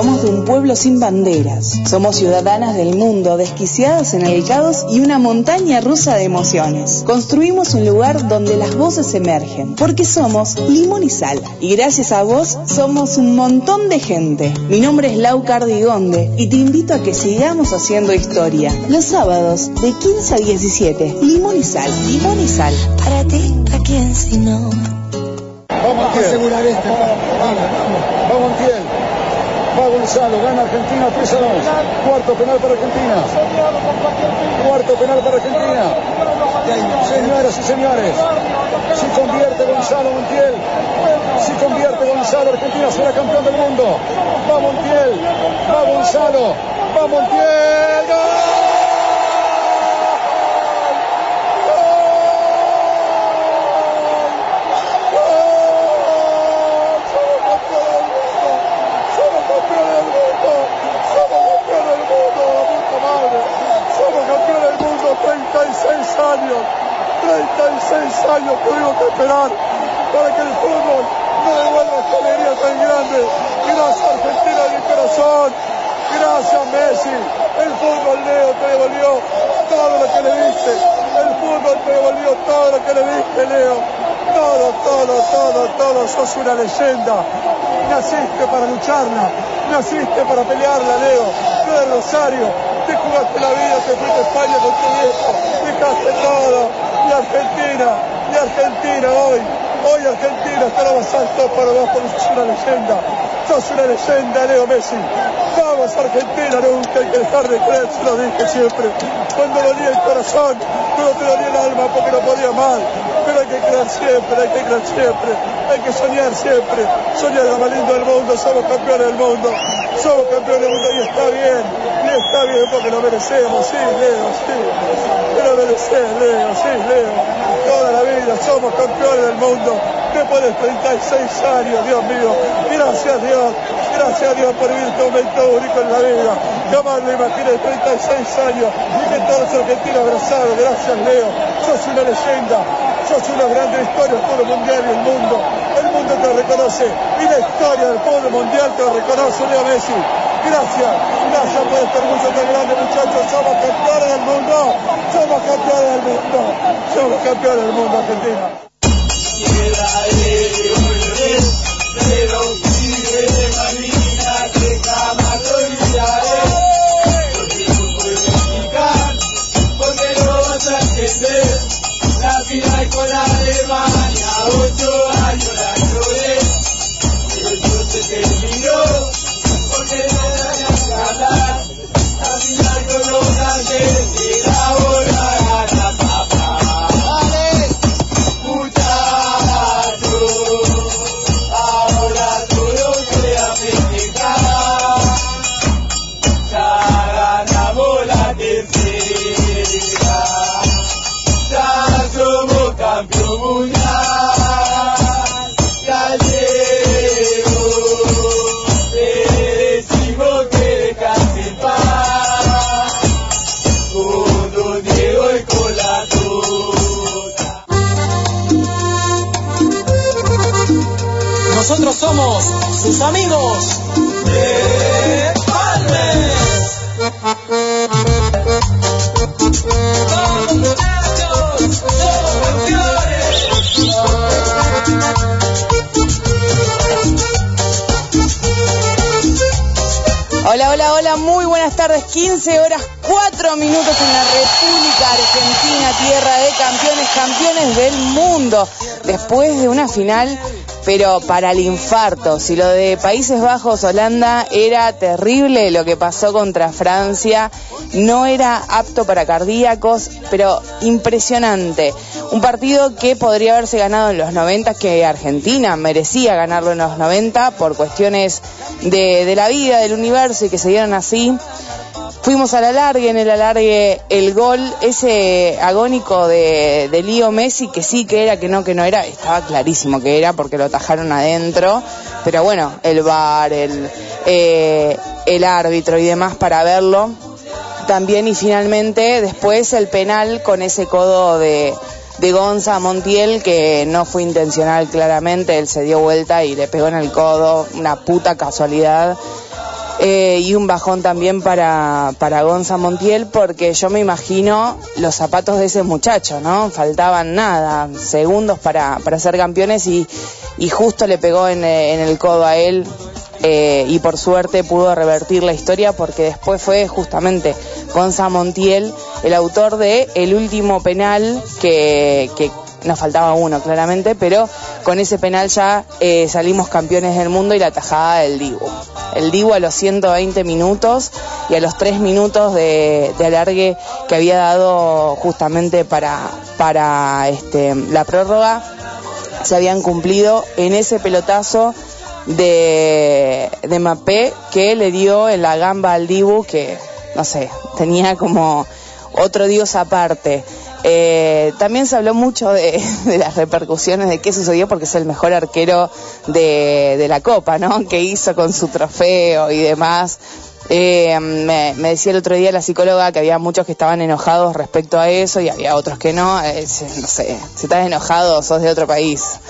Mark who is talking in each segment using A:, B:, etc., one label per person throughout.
A: Somos de un pueblo sin banderas. Somos ciudadanas del mundo, desquiciadas en el caos y una montaña rusa de emociones. Construimos un lugar donde las voces emergen, porque somos limón y sal. Y gracias a vos somos un montón de gente. Mi nombre es Lau Cardigonde y te invito a que sigamos haciendo historia. Los sábados de 15 a 17. Limón y sal, limón y sal.
B: Para ti, ¿a quién si no?
C: Vamos a asegurar esto. Vamos. Va Gonzalo, gana Argentina 3 a 2. Cuarto penal para Argentina. Cuarto penal para Argentina. Señoras y señores, si convierte Gonzalo Montiel, si convierte Gonzalo, Argentina será campeón del mundo. Va Montiel, va Gonzalo, va Montiel. Somos campeones del mundo, 36 años, 36 años tuvimos que esperar para que el fútbol no devuelva esta alegría tan grande. Gracias Argentina de corazón, gracias Messi, el fútbol Leo te devolvió todo lo que le diste, el fútbol te devolvió todo lo que le diste Leo, todo, todo, todo, todo, sos una leyenda, naciste para lucharla, naciste para pelearla Leo, tú eres Rosario, te jugaste la vida, te fuiste a España con tu viejo, dejaste todo, y Argentina, y Argentina hoy, hoy Argentina está lo más alto para porque sos una leyenda, sos una leyenda Leo Messi, vamos Argentina, nunca hay que dejar de creer, se lo dije siempre, cuando dolía el corazón, cuando te dolía el alma porque no podía más, pero hay que creer siempre, hay que creer siempre, hay que soñar siempre, soñar lo más lindo del mundo, somos campeones del mundo, somos campeones del mundo y está bien, y está bien porque lo merecemos, sí, Leo, sí, lo mereces, Leo, sí, Leo, toda la vida somos campeones del mundo, después de 36 años, Dios mío, gracias Dios, gracias a Dios por vivir este momento único en la vida, jamás lo imaginé, 36 años, y que todos los argentinos abrazados, gracias Leo, sos una leyenda, sos una grande historia. Del fútbol mundial y el mundo, el mundo te reconoce y la historia del pueblo mundial te reconoce, Leo Messi. Gracias, gracias por este orgullo tan grande, muchachos. Somos campeones del mundo, somos campeones del mundo, somos campeones del mundo, Argentina.
D: Somos
E: sus amigos de Palmes.
A: Hola, hola, hola, muy buenas tardes. 15 horas 4 minutos en la República Argentina, tierra de campeones, campeones del mundo. Después de una final, pero para el infarto. Si lo de Países Bajos, Holanda era terrible, lo que pasó contra Francia no era apto para cardíacos, pero impresionante. Un partido que podría haberse ganado en los 90, que Argentina merecía ganarlo en los 90 por cuestiones de, de la vida, del universo y que se dieron así. Fuimos al alargue, en el alargue el gol, ese agónico de, de Lío Messi, que sí que era, que no, que no era, estaba clarísimo que era porque lo tajaron adentro, pero bueno, el bar, el, eh, el árbitro y demás para verlo. También y finalmente después el penal con ese codo de, de Gonza Montiel que no fue intencional claramente, él se dio vuelta y le pegó en el codo, una puta casualidad. Eh, y un bajón también para, para Montiel, porque yo me imagino los zapatos de ese muchacho, ¿no? Faltaban nada, segundos para, para ser campeones y, y justo le pegó en, eh, en el codo a él. eh, y por suerte pudo revertir la historia porque después fue justamente Gonza Montiel el autor de el último penal que nos faltaba uno claramente, pero con ese penal ya eh, salimos campeones del mundo y la tajada del Dibu. El Dibu a los 120 minutos y a los 3 minutos de, alargue que había dado justamente para, para este, la prórroga se habían cumplido en ese pelotazo de, de Mapé que le dio en la gamba al Dibu que, no sé, tenía como otro dios aparte. Eh, también se habló mucho de, las repercusiones de qué sucedió porque es el mejor arquero de, de la Copa, ¿no? Que hizo con su trofeo y demás. Eh, me, me, decía el otro día la psicóloga que había muchos que estaban enojados respecto a eso y había otros que no. Eh, no sé, si estás enojado sos de otro país.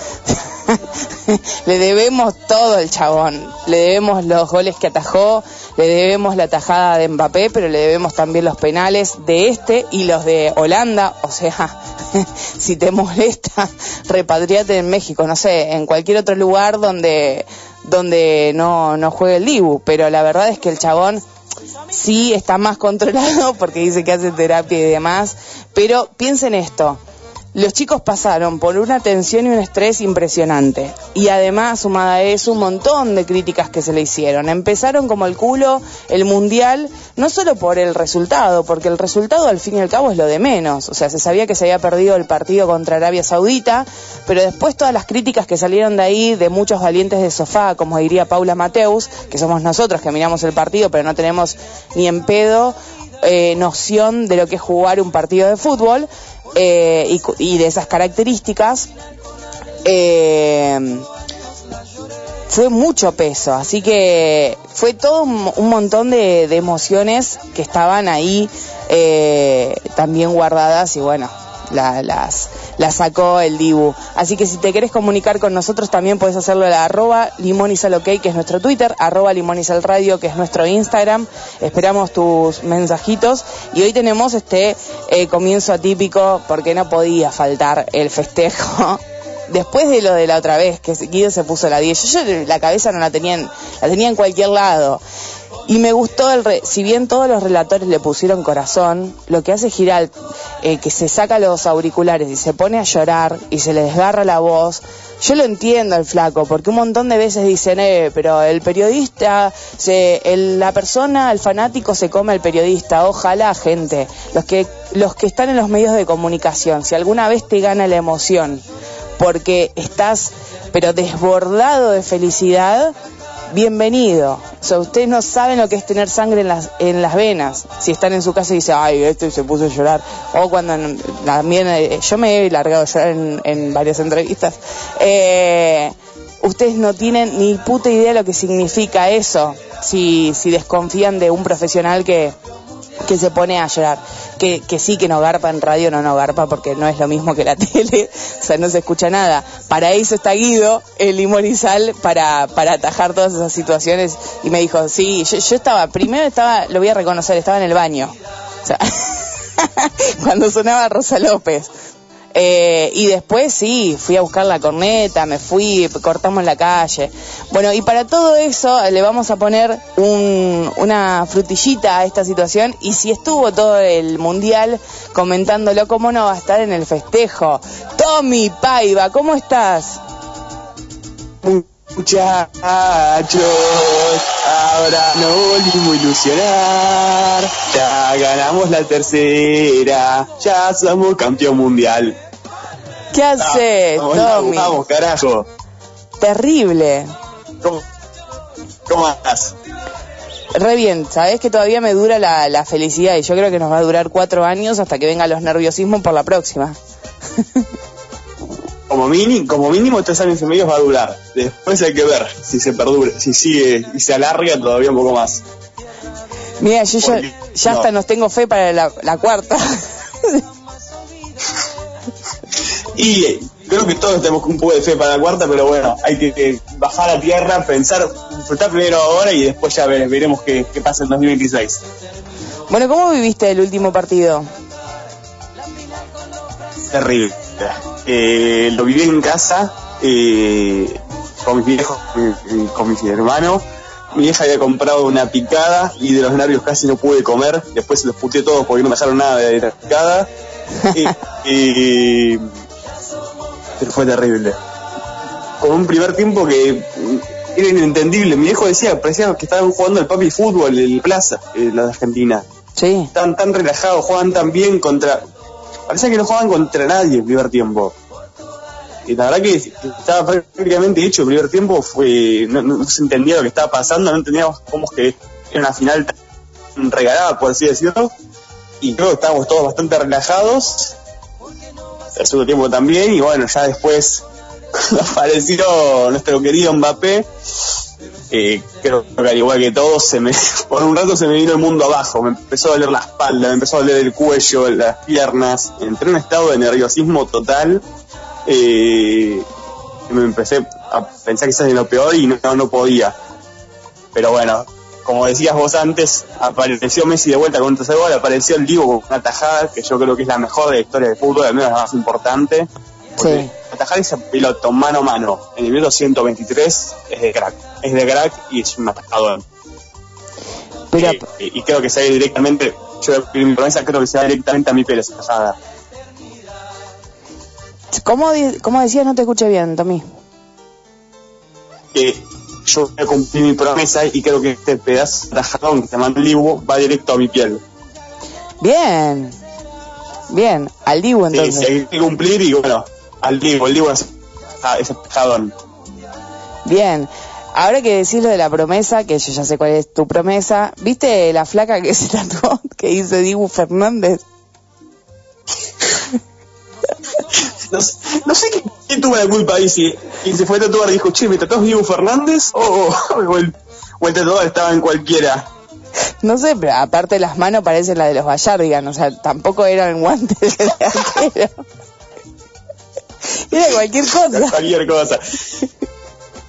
A: le debemos todo el chabón. Le debemos los goles que atajó, le debemos la tajada de Mbappé, pero le debemos también los penales de este y los de Holanda. O sea, si te molesta, repatriate en México, no sé, en cualquier otro lugar donde donde no, no juegue el Dibu, pero la verdad es que el chabón sí está más controlado porque dice que hace terapia y demás, pero piensen esto, los chicos pasaron por una tensión y un estrés impresionante. Y además, sumada a eso, un montón de críticas que se le hicieron. Empezaron como el culo el mundial, no solo por el resultado, porque el resultado al fin y al cabo es lo de menos. O sea, se sabía que se había perdido el partido contra Arabia Saudita, pero después todas las críticas que salieron de ahí, de muchos valientes de sofá, como diría Paula Mateus, que somos nosotros que miramos el partido, pero no tenemos ni en pedo eh, noción de lo que es jugar un partido de fútbol. Eh, y, y, de esas características, eh, fue mucho peso. Así que fue todo un, un montón de, de, emociones que estaban ahí eh, también guardadas y bueno, la, las, la sacó el Dibu. Así que si te querés comunicar con nosotros también puedes hacerlo a la arroba que es nuestro Twitter, arroba limonizalradio, que es nuestro Instagram. Esperamos tus mensajitos. Y hoy tenemos este eh, comienzo atípico porque no podía faltar el festejo. Después de lo de la otra vez, que Guido se puso la 10, yo, yo la cabeza no la tenía, en, la tenía en cualquier lado. Y me gustó, el re si bien todos los relatores le pusieron corazón, lo que hace Giral, eh, que se saca los auriculares y se pone a llorar y se le desgarra la voz, yo lo entiendo al flaco, porque un montón de veces dicen, eh, pero el periodista, se, el, la persona, el fanático se come al periodista. Ojalá, gente, los que, los que están en los medios de comunicación, si alguna vez te gana la emoción, porque estás, pero desbordado de felicidad, bienvenido. O sea, ustedes no saben lo que es tener sangre en las, en las venas. Si están en su casa y dicen, ay, este se puso a llorar. O cuando también, eh, yo me he largado a llorar en, en varias entrevistas. Eh, ustedes no tienen ni puta idea de lo que significa eso. Si, si desconfían de un profesional que, que se pone a llorar. Que, que, sí, que no garpa en radio, no, no garpa porque no es lo mismo que la tele, o sea, no se escucha nada. Para eso está Guido, el limorizal, para, para atajar todas esas situaciones. Y me dijo, sí, yo, yo estaba, primero estaba, lo voy a reconocer, estaba en el baño. O sea, cuando sonaba Rosa López. Eh, y después sí, fui a buscar la corneta, me fui, cortamos la calle. Bueno, y para todo eso le vamos a poner un, una frutillita a esta situación. Y si estuvo todo el mundial comentándolo, ¿cómo no va a estar en el festejo? Tommy Paiva, ¿cómo estás?
F: Muchachos, ahora no volvimos a ilusionar. Ya ganamos la tercera, ya somos campeón mundial.
A: ¿Qué hace, Tommy?
F: Vamos, carajo.
A: Terrible.
F: ¿Cómo, cómo estás?
A: Re bien, sabes que todavía me dura la, la felicidad y yo creo que nos va a durar cuatro años hasta que vengan los nerviosismos por la próxima.
F: como mínimo, como mínimo tres años y medio va a durar. Después hay que ver si se perdura, si sigue y se alarga todavía un poco más.
A: Mira, yo ya, ya no. hasta nos tengo fe para la, la cuarta.
F: y creo que todos tenemos un poco de fe para la cuarta, pero bueno, hay que, que bajar a tierra, pensar, disfrutar primero ahora y después ya ve- veremos qué, qué pasa en 2026.
A: Bueno, ¿cómo viviste el último partido?
F: Terrible. Eh, lo viví en casa eh, con mis viejos, eh, con mis hermanos. Mi vieja había comprado una picada y de los nervios casi no pude comer. Después se los puteé todos porque no me dejaron nada de la picada. Y- pero fue terrible. Con un primer tiempo que era inentendible. Mi viejo decía, parecía que estaban jugando el papi fútbol, el plaza, eh, la Argentina.
A: Sí.
F: Estaban tan relajados, jugaban tan bien contra... Parecía que no jugaban contra nadie el primer tiempo. Y la verdad que estaba prácticamente hecho el primer tiempo, fue no, se entendía lo que estaba pasando, no entendíamos cómo que era una final tan regalada, por así decirlo. Y creo que estábamos todos bastante relajados. El segundo tiempo también, y bueno, ya después apareció nuestro querido Mbappé. Eh, creo que al igual que todos, se me, por un rato se me vino el mundo abajo, me empezó a doler la espalda, me empezó a doler el cuello, las piernas, entré en un estado de nerviosismo total, eh, y me empecé a pensar quizás en lo peor y no, no podía. Pero bueno, como decías vos antes, apareció Messi de vuelta con un tercer gol, apareció el Divo con una tajada, que yo creo que es la mejor de la historia del fútbol, al menos la más importante. Porque
A: Sí.
F: Atajar ese piloto mano a mano en el minuto 123 es de crack. Es de crack y es un atajador.
A: Pero,
F: Eh, y creo que se va directamente, yo mi promesa creo que se va directamente a mi Pérez esa tajada.
A: ¿cómo, di- ¿cómo decías? No te escuché bien, Tommy.
F: Que yo voy a cumplir mi promesa y creo que este pedazo de atajadón que se llama Libu va directo a mi piel.
A: Bien. Bien. Al Dibu
F: Sí,
A: entonces.
F: sí, hay que cumplir y bueno, al Libu, el Libu es ah, ese atajadón.
A: Bien. Ahora que decís lo de la promesa, que yo ya sé cuál es tu promesa, ¿viste la flaca que se tatuó, que dice Dibu Fernández?
F: No, sé- no sé qué- quién tuvo la culpa ahí, si quien se fue a tatuar dijo, che, ¿me tatuás Diego Fernández? O, o, o el, o el tatuador estaba en cualquiera.
A: No sé, pero aparte las manos parecen las de los Gallardigan, o sea, tampoco eran guantes de arquero. Era cualquier cosa.
F: cualquier cosa.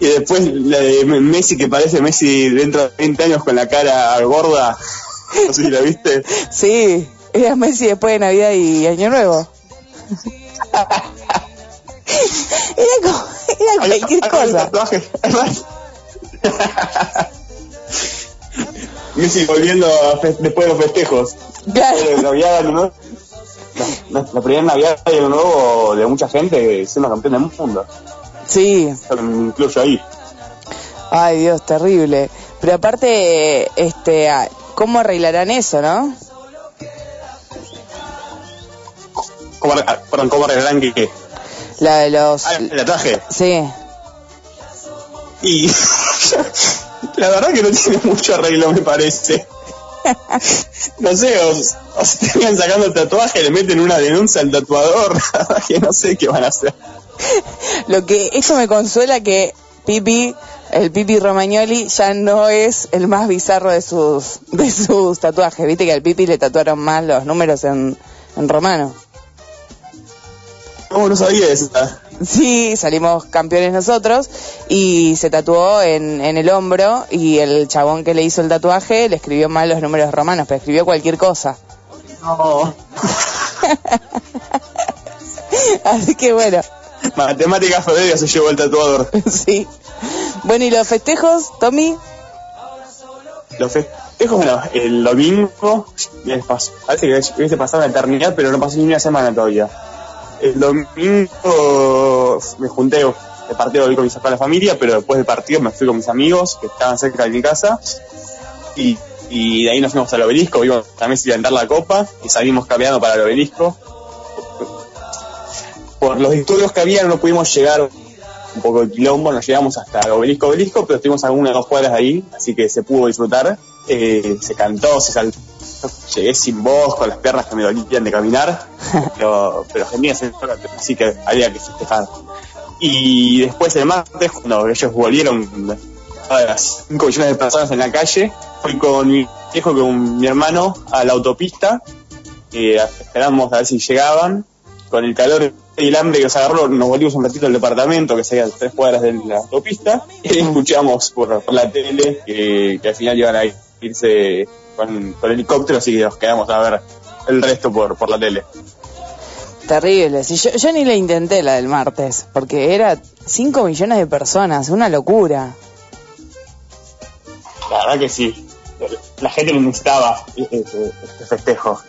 F: Y después la de Messi, que parece Messi dentro de 20 años con la cara gorda. No sé si la viste.
A: Sí, era Messi después de Navidad y Año Nuevo. Era, como, era cualquier
F: Hay- hay
A: cosa.
F: Además- Messi volviendo a después de los festejos.
A: Claro.
F: De Navidad. La, la- primera Navidad Año Nuevo de mucha gente siendo campeón del mundo.
A: Sí,
F: me incluyo ahí.
A: ay Dios, terrible. Pero aparte, este, ah, ¿cómo arreglarán eso, no?
F: ¿Cómo, perdón, ¿cómo arreglarán qué?
A: La de los...
F: Ah, el tatuaje.
A: Sí,
F: Y la verdad que no tiene mucho arreglo, me parece. No sé, o, se terminan sacando el tatuaje, le meten una denuncia al tatuador, que no sé qué van a hacer.
A: lo que esto me consuela que Pipi, el Pipi Romagnoli, ya no es el más bizarro de sus de sus tatuajes. Viste que al Pipi le tatuaron más los números en, en romano.
F: No, no sabía esa.
A: Sí, salimos campeones nosotros y se tatuó en, en el hombro y el chabón que le hizo el tatuaje le escribió mal los números romanos, pero escribió cualquier cosa.
F: No.
A: Así que bueno,
F: Matemáticas febrero se llevó el tatuador.
A: sí. Bueno, ¿y los festejos, Tommy?
F: Los festejos, bueno, el domingo, parece que hubiese pasado la eternidad, pero no pasó ni una semana todavía. El domingo me junté de partido hoy con mis- con la familia, pero después del partido me fui con mis amigos que estaban cerca de mi casa y, de ahí nos fuimos al obelisco, vimos también si levantar la copa y salimos caminando para el obelisco. Por los disturbios que había no pudimos llegar un poco de quilombo, nos llegamos hasta el obelisco obelisco, pero estuvimos algunas dos cuadras ahí, así que se pudo disfrutar. Eh, se cantó, se saltó, llegué sin voz, con las piernas que me dolían de caminar, pero, pero así que había que festejar. Y después el martes, cuando ellos volvieron a las 5 millones de personas en la calle, fui con mi viejo, con mi hermano, a la autopista, eh, esperamos a ver si llegaban, con el calor y el hambre que nos agarró, nos volvimos un ratito al departamento, que sería tres cuadras de la autopista, y escuchamos por, la tele que, que al final iban a irse con, con helicóptero, así que nos quedamos a ver el resto por, por la tele.
A: Terrible. Si yo, yo ni le intenté la del martes, porque era 5 millones de personas, una locura.
F: La verdad que sí. La gente necesitaba este, este festejo,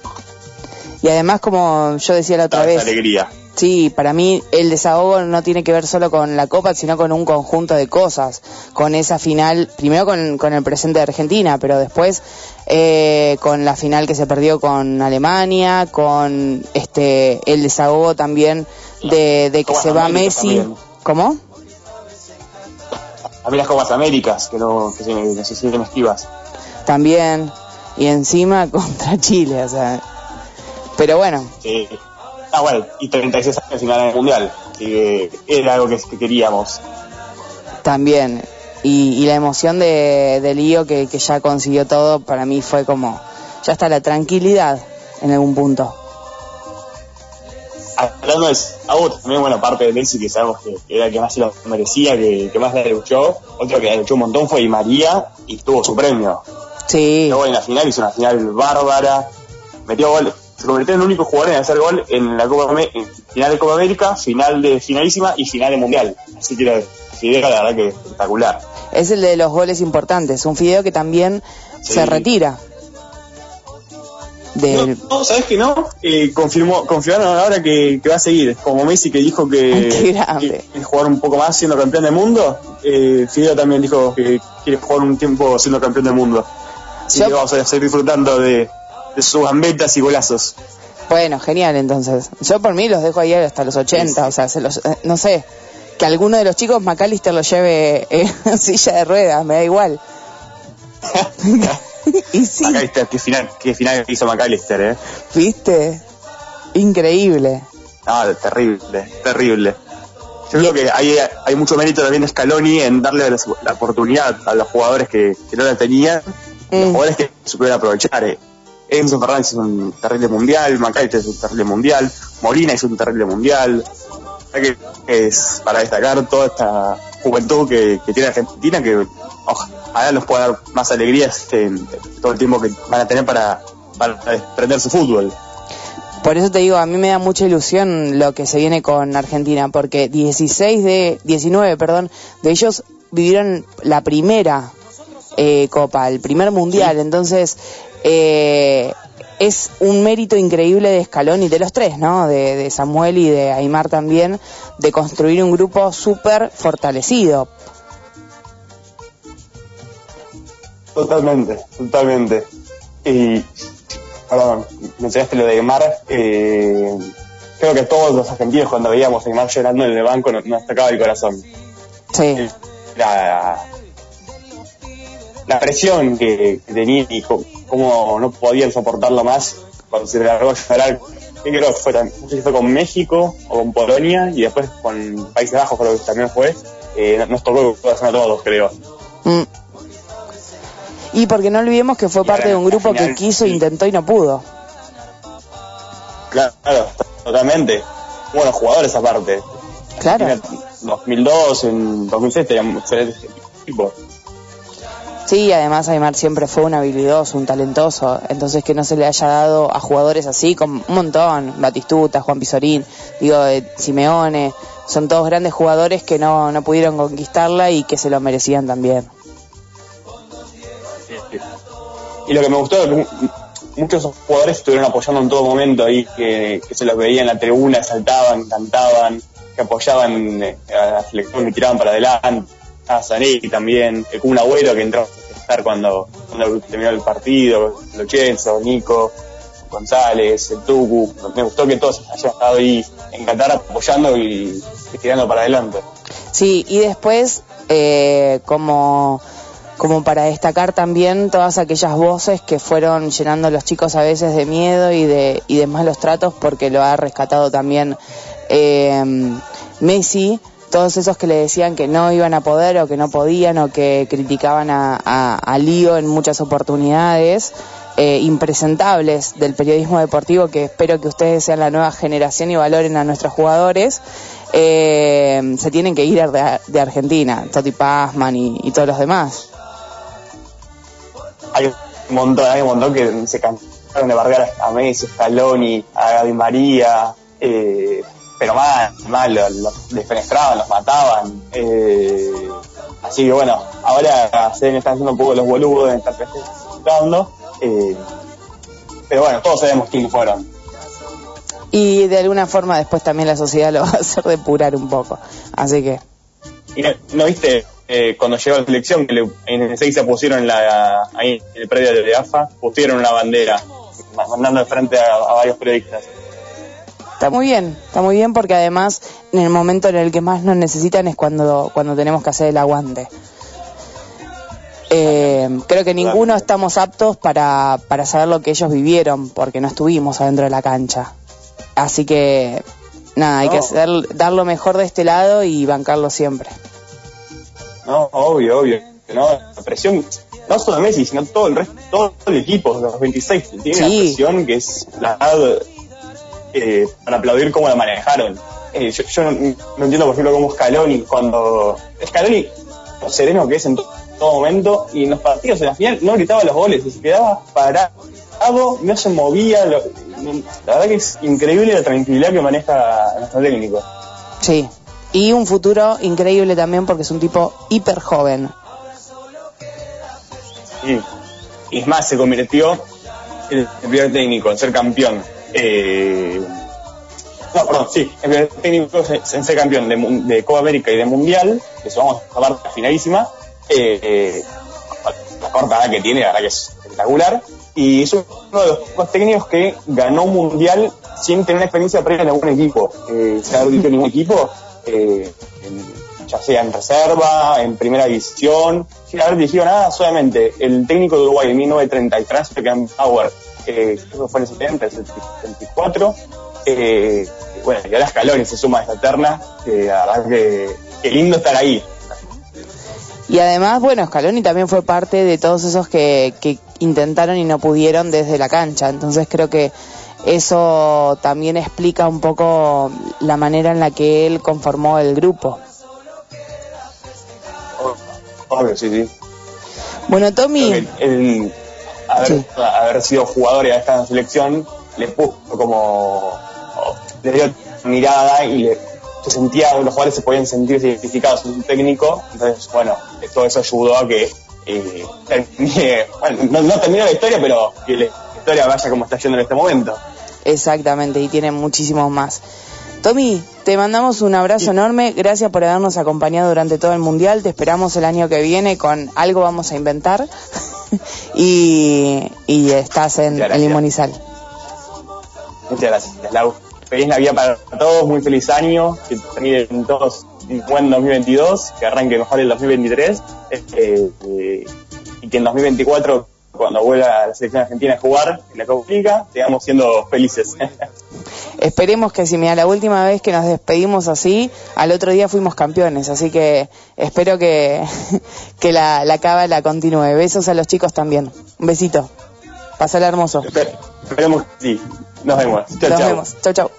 A: Y además, como yo decía la otra vez,
F: alegría.
A: Sí, para mí el desahogo no tiene que ver solo con la Copa, sino con un conjunto de cosas. Con esa final, primero con, con el presente de Argentina, pero después eh, con la final que se perdió con Alemania, con este el desahogo también de, de que se va
F: Américas
A: Messi.
F: también.
A: ¿Cómo?
F: A mí las Copas Américas, que no, que se, que se siguen esquivas.
A: También. Y encima contra Chile, o sea. Pero bueno,
F: Sí. Ah, bueno, y 36 años sin ganar el Mundial. Que era algo que, que queríamos.
A: también. Y, y la emoción de, de Lío que, que ya consiguió todo, para mí fue como, ya está la tranquilidad en algún punto.
F: Hablando de Sao, también, bueno, aparte de Messi, que sabemos que, era el que más se lo merecía, que, que más le luchó, otro que le luchó un montón fue Di María y tuvo su premio.
A: Sí,
F: Luego en la final hizo una final bárbara, metió gol, se convirtió en el único jugador en hacer gol en la Copa en final de Copa América, final de finalísima y final de Mundial. Así que era Fidel, la verdad que espectacular.
A: es el de los goles importantes. Un Fideo que también
F: Sí.
A: se retira. Del...
F: No, no, ¿sabes que no? Eh, confirmó, confirmaron ahora que, que va a seguir. Como Messi que dijo que quiere jugar un poco más siendo campeón del mundo, eh, Fideo también dijo que quiere jugar un tiempo siendo campeón del mundo. Así
A: Yo-
F: que vamos a seguir disfrutando de, de sus gambetas y golazos.
A: Bueno, genial entonces. Yo por mí los dejo ahí hasta los 80, o sea, se los, eh, no sé, que alguno de los chicos McAllister lo lleve eh, en silla de ruedas, me da igual. y sí,
F: McAllister, qué final, qué final hizo McAllister, eh.
A: viste, increíble.
F: No, terrible, terrible. Yo creo que hay, hay mucho mérito también de Scaloni en darle la, la oportunidad a los jugadores que, que no la tenían, los
A: Mm.
F: jugadores que supieron aprovechar. Eh. Enzo Fernández hizo un terrible mundial, McAllister hizo un terrible mundial, Molina hizo un terrible mundial. Que es para destacar toda esta juventud que, que tiene Argentina, que ojalá nos pueda dar más alegrías este, todo el tiempo que van a tener para, para desprender su fútbol.
A: Por eso te digo, a mí me da mucha ilusión lo que se viene con Argentina, porque 16 de, 19, perdón, de ellos vivieron la primera eh, Copa, el primer Mundial, entonces eh, es un mérito increíble de Escalón y de los tres, ¿no? De, de Samuel y de Aymar también, de construir un grupo súper fortalecido.
F: Totalmente, totalmente. Y, perdón, mencionaste lo de Neymar. Eh, creo que todos los argentinos cuando veíamos a Neymar llorando en el banco nos, nos tocaba el corazón.
A: Sí,
F: La, la presión que, que tenía y co- cómo no podían soportarlo más cuando se le largó a llorar. Creo que fue, no sé si fue con México o con Polonia y después con Países Bajos creo que también fue. Eh, nos tocó el corazón a todos, creo.
A: Mm. Y porque no olvidemos que fue
F: Y
A: parte de un grupo que quiso,
F: sí.
A: intentó y no pudo.
F: Claro, totalmente. Buenos jugadores aparte.
A: Claro.
F: En 2002, en 2006 teníamos excelentes equipos.
A: Sí, además Aymar siempre fue un habilidoso, un talentoso, entonces que no se le haya dado a jugadores así, con un montón, Batistuta, Juan Pizorín, digo, eh, Simeone, son todos grandes jugadores que no, no pudieron conquistarla y que se lo merecían también.
F: Y lo que me gustó muchos jugadores estuvieron apoyando en todo momento ahí, que, que se los veía en la tribuna, saltaban, cantaban, que apoyaban eh, a la selección, que tiraban para adelante. A Zanetti también, el Kun Agüero que entró a festejar cuando, terminó el partido, Lo Chelso, Nico, González, el Tucu. Me gustó que todos hayan estado ahí en Qatar apoyando y, y tirando para adelante.
A: Sí, y después, eh, como, como para destacar también todas aquellas voces que fueron llenando a los chicos a veces de miedo y de, y de malos tratos, porque lo ha rescatado también eh, Messi, todos esos que le decían que no iban a poder o que no podían o que criticaban a, a, Lío en muchas oportunidades. eh, impresentables del periodismo deportivo, que espero que ustedes sean la nueva generación y valoren a nuestros jugadores, eh, se tienen que ir de, Argentina, Toti Pazman y, todos los demás.
F: Hay un montón, hay un montón que se cansaron de bardear a Messi, a Scaloni, a Gaby María, eh, pero mal, mal, los, los desfenestraban, los mataban. eh, así que bueno, ahora se estar haciendo un poco los boludos, deben estar prestando. Eh, pero bueno, todos sabemos quiénes fueron.
A: Y de alguna forma después también la sociedad lo va a hacer depurar un poco. Así que,
F: ¿Y no, no viste eh, cuando llegó la selección que le- en el 6 se pusieron la, ahí en el predio de AFA, pusieron una bandera ma- mandando de frente a, a varios periodistas?
A: Está muy bien, está muy bien porque además en el momento en el que más nos necesitan es cuando, cuando tenemos que hacer el aguante. Eh, creo que ninguno estamos aptos para, para saber lo que ellos vivieron porque no estuvimos adentro de la cancha. Así que nada, hay que hacer, dar lo mejor de este lado y bancarlo siempre.
F: No, obvio, obvio. No, la presión, no solo Messi, sino todo el resto, todo el equipo, los 26, tiene una
A: Sí.
F: presión que es la eh, para aplaudir cómo la manejaron. Eh, yo yo no, no entiendo, por ejemplo, cómo Scaloni, cuando. Scaloni, lo sereno que es en to- todo momento, y en los partidos, en la final, no gritaba los goles, se quedaba parado, no se movía. lo- la verdad que es increíble la tranquilidad que maneja nuestro técnico.
A: Sí. Y un futuro increíble también porque es un tipo hiper joven.
F: Sí. Y es más, se convirtió en el primer técnico en ser campeón. Eh, no, perdón, sí, el técnico en ser campeón de, Copa América y de Mundial, que eso vamos a hablar finalísima. Eh, eh, la corta que tiene, la verdad que es espectacular. Y es uno de los pocos técnicos que ganó un Mundial sin tener una experiencia previa en algún equipo. Eh, sin haber dirigido ningún equipo, eh, en- ya sea en reserva, en primera división, sin haber dirigido nada, solamente el técnico de Uruguay en 1933, Frank Power, eh, creo que fue en el 70, el 74, eh, bueno, y ahora Scaloni se suma a esta terna, que la verdad que, que lindo estar ahí.
A: Y además, bueno, Scaloni también fue parte de todos esos que, que intentaron y no pudieron desde la cancha. Entonces creo que eso también explica un poco la manera en la que él conformó el grupo.
F: Obvio, sí, sí.
A: Bueno, Tommy,
F: el haber,
A: Sí.
F: haber sido jugador y haber estado en selección le puso como le dio mirada y le, se sentía los jugadores se podían sentir identificados en su técnico entonces bueno todo eso ayudó a que eh, termine, bueno, no, no terminó la historia pero que la historia vaya como está yendo en este momento
A: exactamente, y tiene muchísimos más. Tommy, te mandamos un abrazo enorme, gracias por habernos acompañado durante todo el Mundial, te esperamos el año que viene con algo vamos a inventar y, y estás en. Limonizal.
F: muchas gracias Lau feliz Navidad para todos muy feliz año que terminen todos un buen 2022 que arranque mejor el 2023 eh, eh, y que en 2024 cuando vuelva la selección argentina a jugar en la Copa América, sigamos siendo felices.
A: Esperemos que sí, mira, la última vez que nos despedimos así, al otro día fuimos campeones, así que espero que, que la, la cábala continúe. Besos a los chicos también. Un besito. Pasala hermoso.
F: Esper- Esperemos que sí. Nos vemos. Chao,
A: Nos vemos. Chau, chau.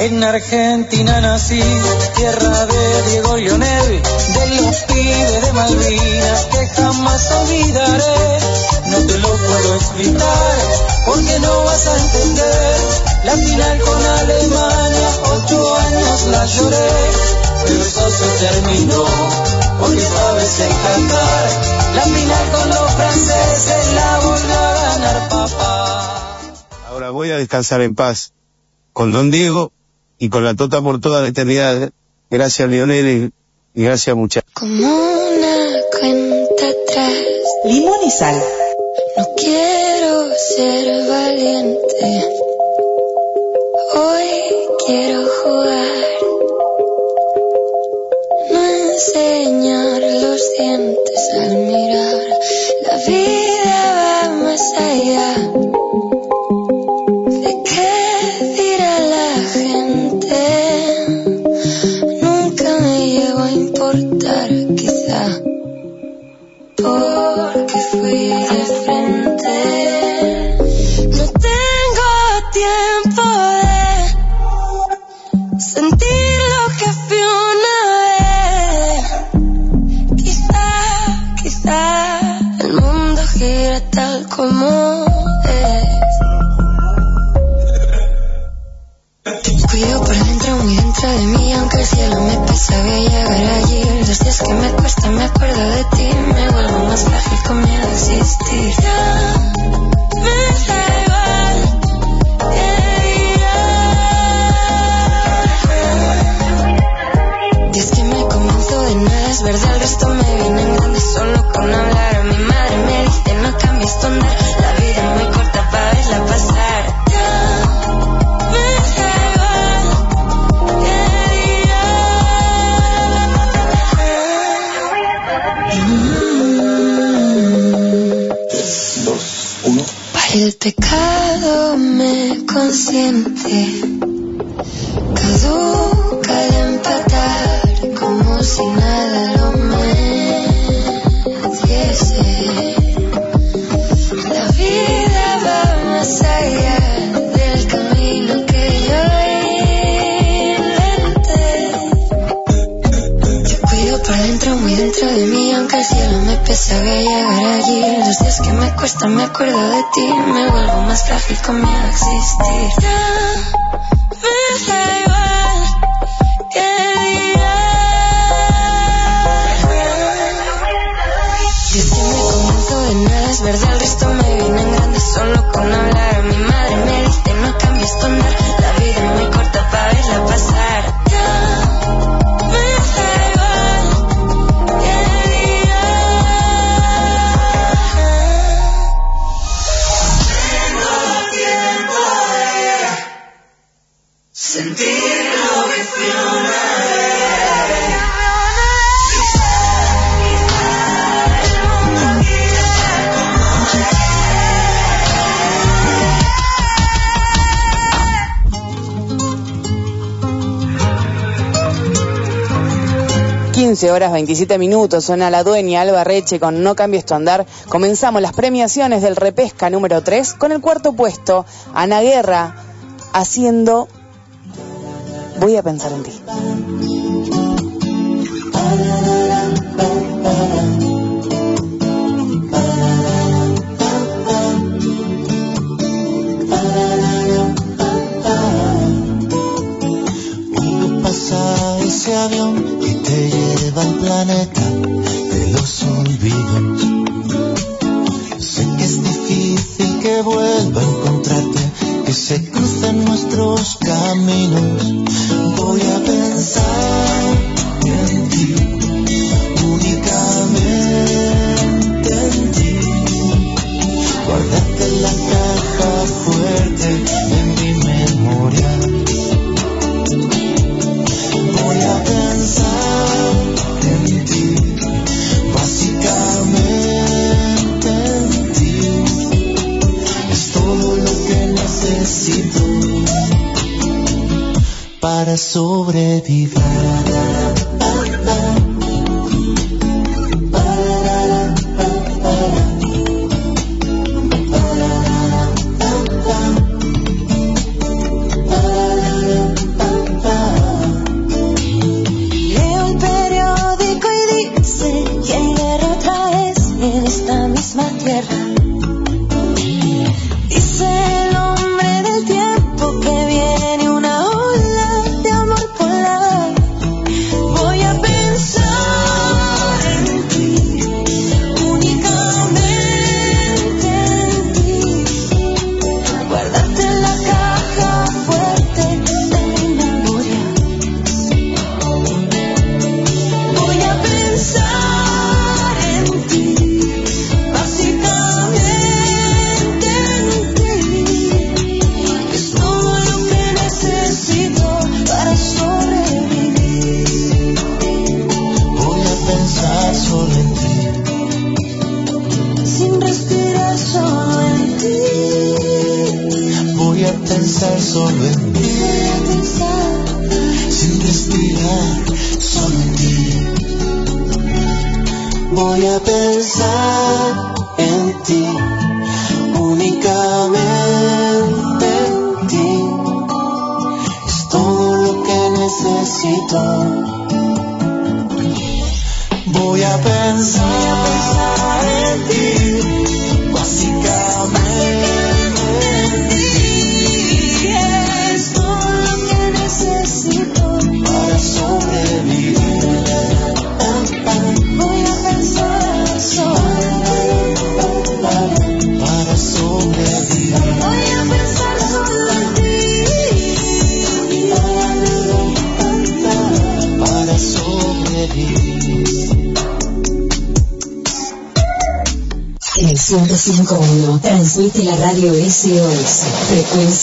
G: En Argentina nací, tierra de Diego Lionel, los pibes de Malvinas que jamás olvidaré. No te lo puedo explicar, porque no vas a entender. La final con Alemania, ocho años la lloré, pero eso se terminó, porque sabes encantar. La final con los franceses la volvió a ganar papá.
H: Ahora voy a descansar en paz con Don Diego y con la Tota por toda la eternidad. Gracias, y gracias, muchachos.
I: Como una cuenta atrás.
J: Limón y sal.
I: No quiero ser valiente. Hoy quiero jugar. No enseñar los dientes al mirar. La vida va más allá.
B: Porque fui de frente. No tengo tiempo de sentir lo que fui una vez. Quizá, quizá el mundo gira tal como es. Cuido por dentro, muy dentro de mí. Aunque el cielo me pesa de llegar allí. Este los días que me cuesta me acuerdo de ti, me vuelvo más frágil con miedo existir.
A: 27 minutos suena la dueña Alba Reche con No cambies tu andar. Comenzamos las premiaciones del repesca número 3 con el cuarto puesto, Ana Guerra, haciendo Voy a pensar en ti.
K: Pasa ese avión y te lleva lleva al planeta de los olvidos. Sé que es difícil que vuelva a encontrarte, que se crucen nuestros caminos. Voy a pensar en ti, únicamente en ti. Guardarte en la cara. Sobrevivir,
B: leo el periódico y dice: ¿Quién era otra vez en esta misma tierra?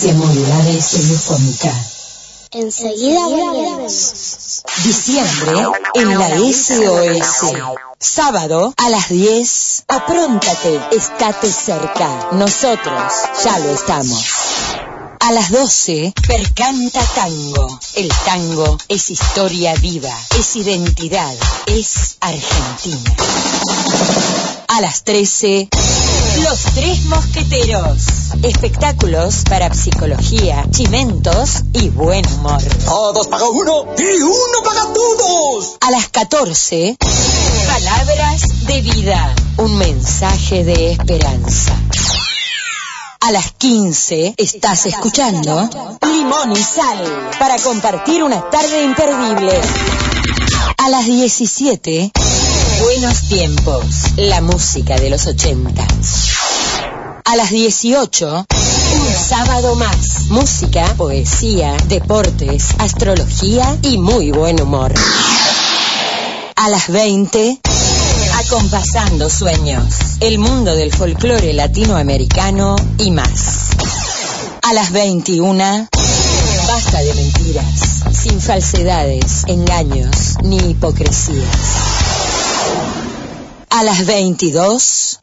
L: Frecuencia modulada y telefónica.
B: Enseguida volvemos.
L: Diciembre en la SOS. Sábado a las 10. Apróntate, estate cerca. Nosotros ya lo estamos. A las 12, Percanta Tango. El tango es historia viva, es identidad, es Argentina. A las 13, Los Tres Mosqueteros. Espectáculos para psicología, chimentos y buen humor.
M: Todos paga uno y uno paga todos.
L: A las 14, Palabras de vida. Un mensaje de esperanza. A las 15 estás escuchando Limón y Sal para compartir una tarde imperdible. A las 17, Buenos Tiempos, la música de los 80. A las 18, un sábado más. Música, poesía, deportes, astrología y muy buen humor. A las 20, Acompasando sueños. El mundo del folclore latinoamericano y más. A las 21, basta de mentiras, sin falsedades, engaños ni hipocresías. A las 22,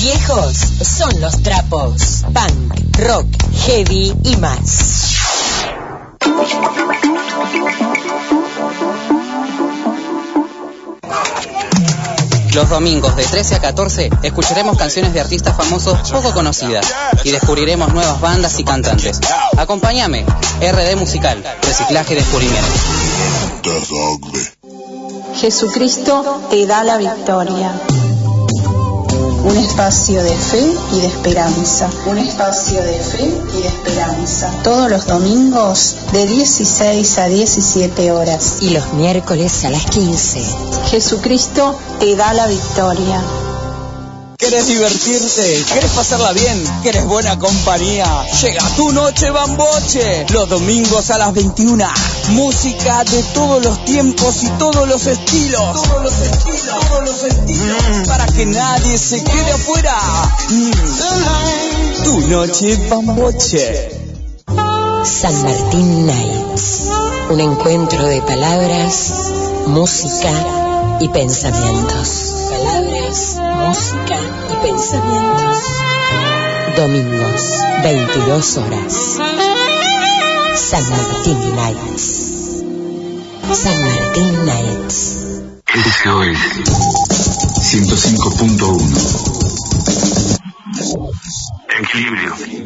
L: viejos son los trapos, punk, rock, heavy y más.
N: Los domingos de 13 a 14 escucharemos canciones de artistas famosos poco conocidas y descubriremos nuevas bandas y cantantes. Acompáñame, RD Musical, Reciclaje y Descubrimiento.
O: Jesucristo te da la victoria. Un espacio de fe y de esperanza. Un espacio de fe y de esperanza. Todos los domingos de 16 a 17 horas.
L: Y los miércoles a las 15.
O: Jesucristo te da la victoria.
M: ¿Querés divertirte? ¿Querés pasarla bien? ¿Querés buena compañía? Llega tu noche bamboche. Los domingos a las 21. Música de todos los tiempos y todos los estilos. Todos los estilos, todos los estilos. Para que nadie se quede afuera. Mm. Tu noche bamboche.
L: San Martín Nights. Un encuentro de palabras, música y pensamientos. Palabras, música y pensamientos. Domingos, 22 horas. San Martín Nights. San Martín Nights.
P: SOS 105.1 Equilibrio.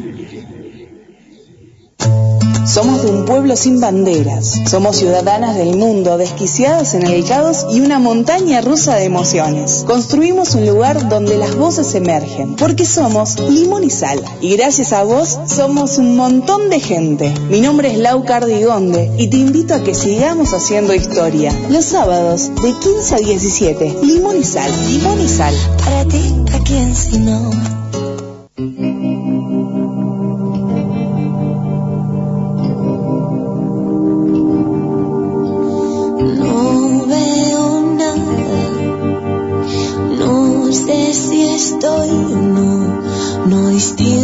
J: Somos de un pueblo sin banderas. Somos ciudadanas del mundo, desquiciadas en el caos y una montaña rusa de emociones. Construimos un lugar donde las voces emergen, porque somos limón y sal. Y gracias a vos somos un montón de gente. Mi nombre es Lau Cardigonde y te invito a que sigamos haciendo historia. Los sábados de 15 a 17, limón y sal, limón y sal.
L: Para ti, ¿a quién si no?
B: Estoy no, no distingo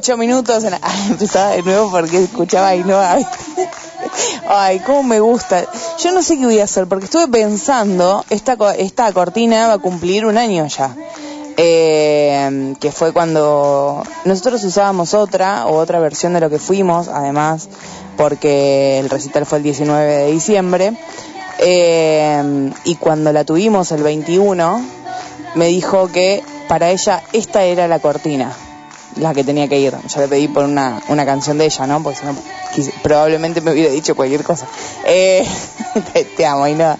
A: 38 minutos. Ay, empezaba de nuevo porque escuchaba y no. Ay, cómo me gusta. Yo no sé qué voy a hacer porque estuve pensando, esta, esta cortina va a cumplir un año ya. Eh, que fue cuando nosotros usábamos otra o otra versión de lo que fuimos, además, porque el recital fue el 19 de diciembre. Eh, y cuando la tuvimos el 21, me dijo que para ella esta era la cortina, la que tenía que ir. Yo le pedí por una, una canción de ella, ¿no? Porque si no, probablemente me hubiera dicho cualquier cosa. Eh, te, amo, y nada.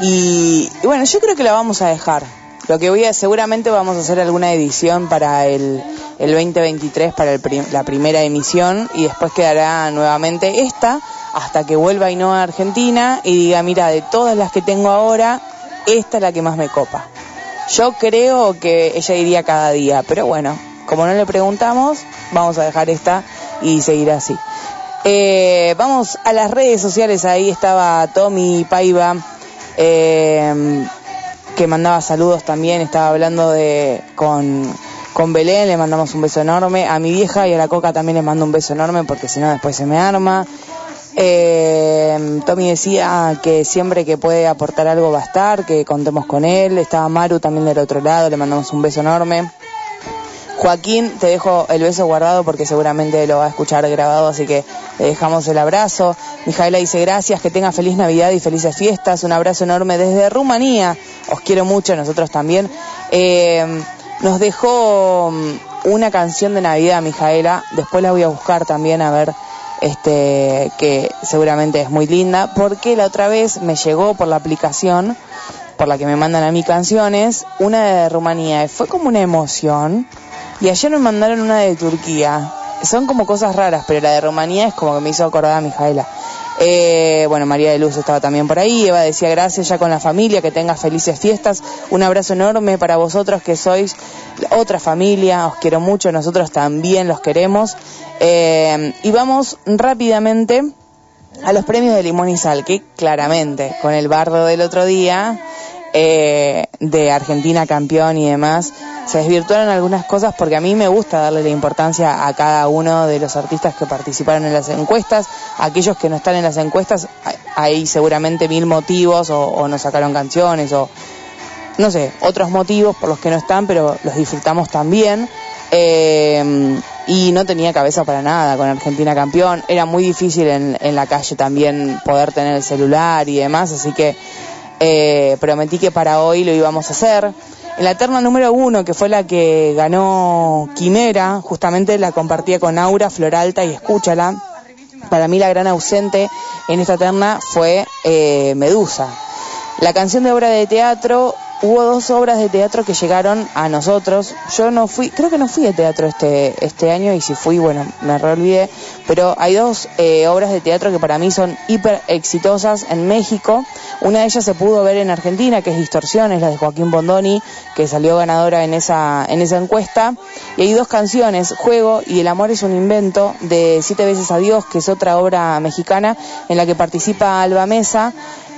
A: Y, y bueno, yo creo que la vamos a dejar. Lo que voy a, seguramente vamos a hacer alguna edición para el, el 2023, para el la primera emisión, y después quedará nuevamente esta, hasta que vuelva Ainhoa a Argentina y diga, mira, de todas las que tengo ahora, esta es la que más me copa. Yo creo que ella iría cada día, pero bueno, como no le preguntamos, vamos a dejar esta y seguir así. Eh, vamos a las redes sociales, ahí estaba Tommy Paiva, eh, que mandaba saludos también, estaba hablando de con, con Belén, le mandamos un beso enorme, a mi vieja y a la Coca también le mando un beso enorme porque si no después se me arma. Eh, Tommy decía que siempre que puede aportar algo va a estar, que contemos con él. Estaba Maru también del otro lado, le mandamos un beso enorme. Joaquín, te dejo el beso guardado porque seguramente lo va a escuchar grabado, así que le dejamos el abrazo. Mijaela dice gracias, que tenga feliz Navidad y felices fiestas. Un abrazo enorme desde Rumanía. Os quiero mucho, nosotros también. Eh, nos dejó mm, una canción de Navidad, Mijaela. Después la voy a buscar también a ver este que seguramente es muy linda porque la otra vez me llegó por la aplicación por la que me mandan a mí canciones una de Rumanía fue como una emoción. Y ayer me mandaron una de Turquía. Son como cosas raras pero la de Rumanía es como que me hizo acordar a Mijaela eh, bueno, María de Luz estaba también por ahí. Eva decía gracias ya con la familia, que tengas felices fiestas. Un abrazo enorme para vosotros que sois otra familia. Os quiero mucho, nosotros también los queremos. Eh, y vamos rápidamente a los premios de Limón y Sal, que claramente con el bardo del otro día, eh, de Argentina campeón y demás, se desvirtuaron algunas cosas porque a mí me gusta darle la importancia a cada uno de los artistas que participaron en las encuestas. Aquellos que no están en las encuestas, hay seguramente mil motivos o, o no sacaron canciones o no sé, otros motivos por los que no están, pero los disfrutamos también. Eh, y no tenía cabeza para nada con Argentina campeón. Era muy difícil en, en la calle también poder tener el celular y demás, así que eh, prometí que para hoy lo íbamos a hacer. En la terna número uno, que fue la que ganó Quimera, justamente la compartía con Aura, Floralta y Escúchala. Para mí la gran ausente en esta terna fue eh, Medusa. La canción de obra de teatro, hubo dos obras de teatro que llegaron a nosotros. Yo no fui, creo que no fui de teatro este, este año y si fui, bueno, me re olvidé. Pero hay dos eh, obras de teatro que para mí son hiper exitosas en México. Una de ellas se pudo ver en Argentina, que es Distorsiones, la de Joaquín Bondoni, que salió ganadora en esa, en esa encuesta. Y hay dos canciones, Juego y El amor es un invento, de Siete veces a Dios, que es otra obra mexicana en la que participa Alba Mesa.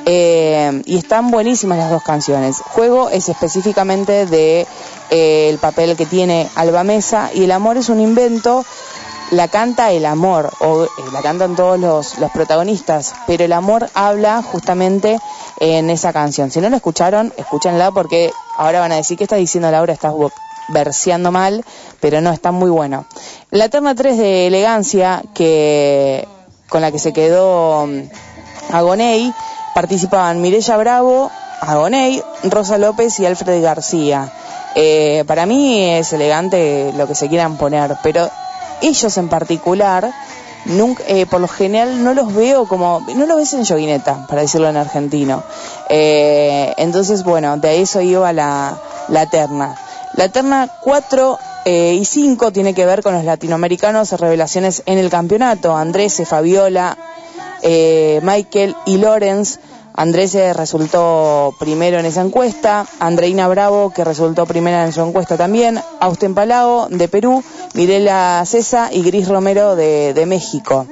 A: Eh, y están buenísimas las dos canciones. Juego es específicamente de eh, el papel que tiene Alba Mesa y El amor es un invento. La canta el amor, o eh, la cantan todos los, los protagonistas, pero el amor habla justamente en esa canción. Si no la escucharon, escúchenla porque ahora van a decir que está diciendo Laura, estás verseando mal, pero no, está muy bueno. La terna 3 de elegancia, que con la que se quedó mm, Agoney, participaban Mirella Bravo, Agoney, Rosa López y Alfred García. Eh, para mí es elegante lo que se quieran poner, pero ellos en particular, nunca, eh, por lo general no los veo como, no los ves en yoguineta, para decirlo en argentino. Eh, entonces, bueno, de eso iba la, la terna. La terna 4 eh, y 5 tiene que ver con los latinoamericanos revelaciones en el campeonato. Andrés, Fabiola, eh, Michael y Lorenz. Andrés eh, resultó primero en esa encuesta, Andreina Bravo, que resultó primera en su encuesta también, Austen Palao de Perú, Mirela Cesa y Gris Romero de, México.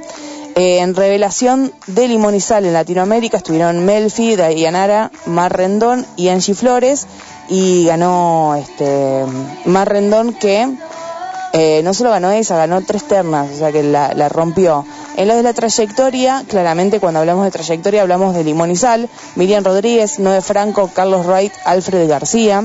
A: Eh, en revelación de Limonizal en Latinoamérica estuvieron Melfi, Dayanara, Mar Rendón y Angie Flores. y ganó este Mar Rendón que eh, no solo ganó esa, ganó tres ternas, o sea que la, la rompió. En lo de la trayectoria, claramente cuando hablamos de trayectoria hablamos de Limón y Sal, Miriam Rodríguez, Noé Franco, Carlos Wright, Alfred García.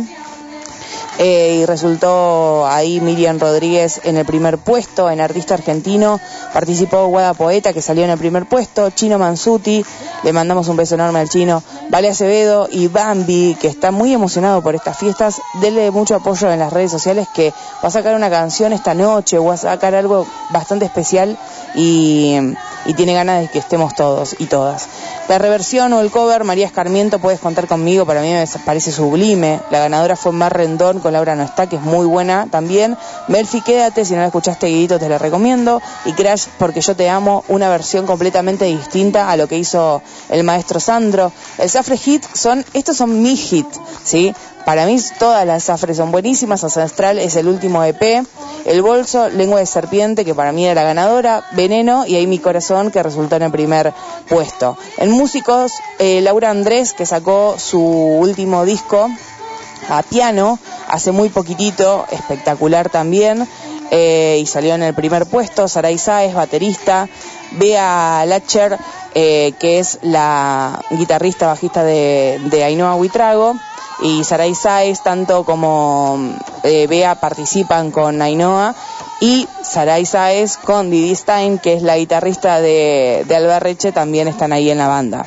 A: Eh, y resultó ahí Miriam Rodríguez en el primer puesto, en artista argentino, participó Guada Poeta que salió en el primer puesto, Chino Mansuti, le mandamos un beso enorme al chino, Vale Acevedo y Bambi, que está muy emocionado por estas fiestas, denle mucho apoyo en las redes sociales que va a sacar una canción esta noche, va a sacar algo bastante especial. Y, y tiene ganas de que estemos todos y todas. La reversión o el cover, María Escarmiento, puedes contar conmigo, para mí me parece sublime. La ganadora fue Mar Rendón con Laura No Está, que es muy buena también. Melfi, quédate, si no la escuchaste, Guidito, te la recomiendo. Y Crash, porque yo te amo, una versión completamente distinta a lo que hizo el maestro Sandro. El Safre Hit son, estos son mis hits, ¿sí? Para mí todas las Safre son buenísimas. Ancestral es el último EP. El bolso, lengua de serpiente, que para mí era la ganadora. Veneno y ahí mi corazón, que resultó en el primer puesto. En músicos, eh, Laura Andrés, que sacó su último disco a piano hace muy poquitito, espectacular también. eh, y salió en el primer puesto. Saray Sáez, baterista. Bea Lacher, eh, que es la guitarrista bajista de, de Ainhoa Huitrago y Saray Sáez, tanto como eh, Bea participan con Ainhoa y Saray Sáez con Didi Stein, que es la guitarrista de, de Albarreche, también están ahí en la banda.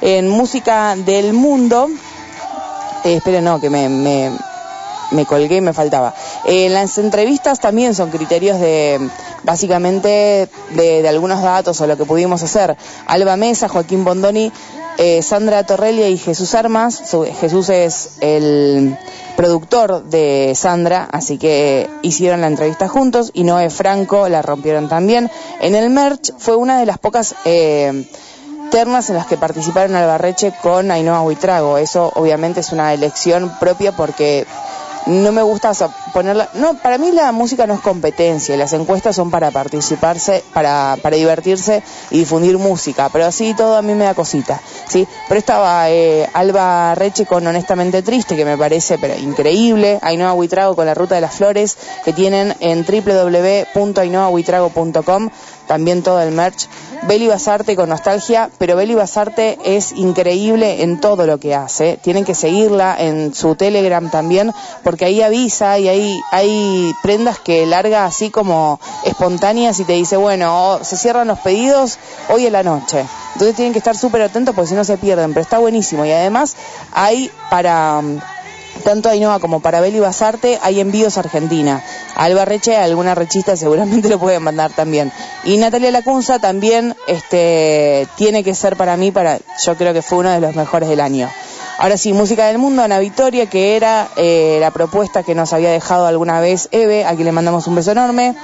A: En música del mundo, eh, esperen, no, que me, me, colgué, me faltaba. Eh, las entrevistas también son criterios de, básicamente, de, de algunos datos o lo que pudimos hacer. Alba Mesa, Joaquín Bondoni, eh, Sandra Torrelia y Jesús Armas. Jesús es el productor de Sandra, así que hicieron la entrevista juntos y Noé Franco la rompieron también. En el merch fue una de las pocas eh, ternas en las que participaron Albarreche con Ainhoa Huitrago. Eso obviamente es una elección propia porque no me gusta ponerla. No, para mí la música no es competencia, las encuestas son para participarse, para, para divertirse y difundir música, pero así todo a mí me da cosita, ¿sí? Pero estaba eh, Alba Reche con Honestamente Triste, que me parece pero increíble, Ainhoa Huitrago con La Ruta de las Flores, que tienen en www.ainhoahuitrago.com también todo el merch. Beli Basarte con nostalgia, pero Beli Basarte es increíble en todo lo que hace. Tienen que seguirla en su Telegram también, porque ahí avisa y ahí hay prendas que larga así como espontáneas y te dice, bueno, se cierran los pedidos hoy en la noche. Entonces tienen que estar súper atentos porque si no se pierden, pero está buenísimo. Y además hay para... tanto Ainhoa como para Beli Basarte hay envíos a Argentina. A Alba Reche, alguna rechista seguramente lo pueden mandar también. Y Natalia Lacunza también este, tiene que ser para mí, para yo creo que fue uno de los mejores del año. Ahora sí, música del mundo, Ana Victoria, que era eh, la propuesta que nos había dejado alguna vez Eve, a quien le mandamos un beso enorme.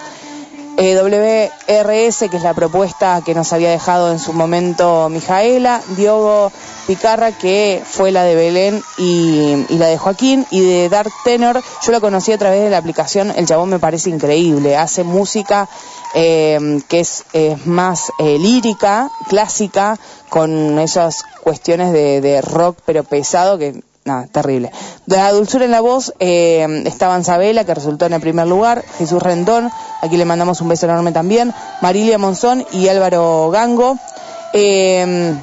A: Eh, WRS, que es la propuesta que nos había dejado en su momento Mijaela, Diogo Picarra, que fue la de Belén y, la de Joaquín, y de Dark Tenor, yo lo conocí a través de la aplicación, el chabón me parece increíble, hace música eh, que es, es más eh, lírica, clásica, con esas cuestiones de, de rock pero pesado que nada, terrible. De la dulzura en la voz eh, estaban Sabela, que resultó en el primer lugar, Jesús Rendón, aquí le mandamos un beso enorme también, Marilia Monzón y Álvaro Gango. Eh,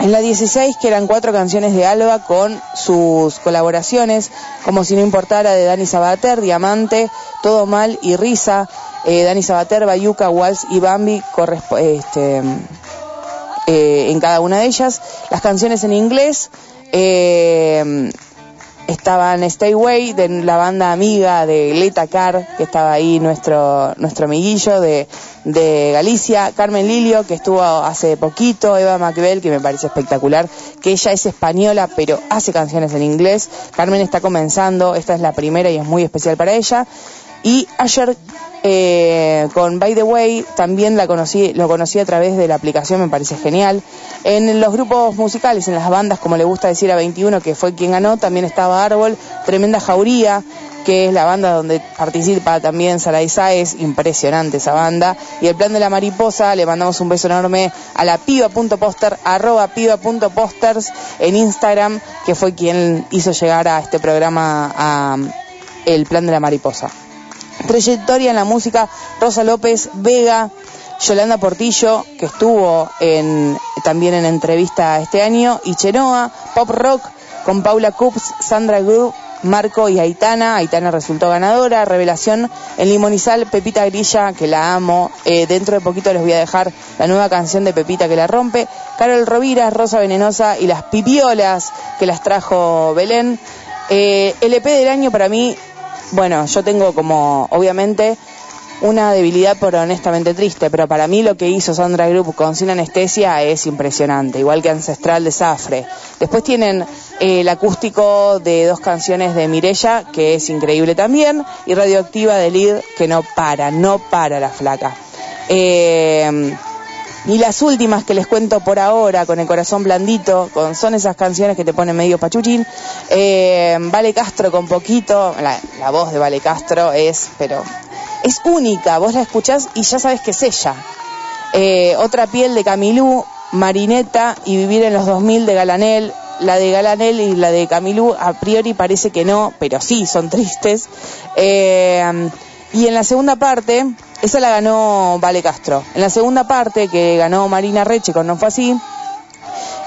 A: en la 16, que eran cuatro canciones de Alba con sus colaboraciones, como si no importara, de Dani Sabater, Diamante, Todo Mal y Risa, eh, Dani Sabater, Bayuca, Walsh y Bambi, este, eh, en cada una de ellas. Las canciones en inglés eh, estaban Stay Way, de la banda amiga de Leta Car, que estaba ahí nuestro, nuestro amiguillo de, de Galicia, Carmen Lilio, que estuvo hace poquito, Eva Macbel, que me parece espectacular, que ella es española, pero hace canciones en inglés. Carmen está comenzando, esta es la primera y es muy especial para ella. Y ayer eh, con By the Way también la conocí, lo conocí a través de la aplicación, me parece genial. En los grupos musicales, en las bandas, como le gusta decir a 21, que fue quien ganó, también estaba Árbol, Tremenda Jauría, que es la banda donde participa también Saray Sáez, impresionante esa banda. Y el plan de la mariposa, le mandamos un beso enorme a la piba.poster, arroba piba.posters en Instagram, que fue quien hizo llegar a este programa a el plan de la mariposa. Trayectoria en la música, Rosa López, Vega, Yolanda Portillo, que estuvo en, también en entrevista este año, y Chenoa, Pop Rock, con Paula Cups, Sandra Group, Marco y Aitana. Aitana resultó ganadora. Revelación en Limonizal, Pepita Grilla, que la amo. Eh, dentro de poquito les voy a dejar la nueva canción de Pepita que la rompe. Carol Rovira, Rosa Venenosa y las Pipiolas, que las trajo Belén. Eh, el EP del año para mí, bueno, yo tengo como, obviamente, una debilidad por honestamente triste, pero para mí lo que hizo Sandra Group con Sin Anestesia es impresionante, igual que Ancestral de Zafre. Después tienen eh, el acústico de dos canciones de Mirella, que es increíble también, y Radioactiva de Lid, que no para, no para la flaca. Eh, y las últimas que les cuento por ahora, con el corazón blandito, con, son esas canciones que te ponen medio pachuchín. Eh, vale Castro con poquito, la, voz de Vale Castro es, pero es única, vos la escuchás y ya sabes que es ella. Eh, otra piel de Camilú, Marineta y Vivir en los 2000 de Galanel. La de Galanel y la de Camilú a priori parece que no, pero sí, son tristes. Eh, y en la segunda parte, esa la ganó Vale Castro. En la segunda parte, que ganó Marina Reche con No Fue Así,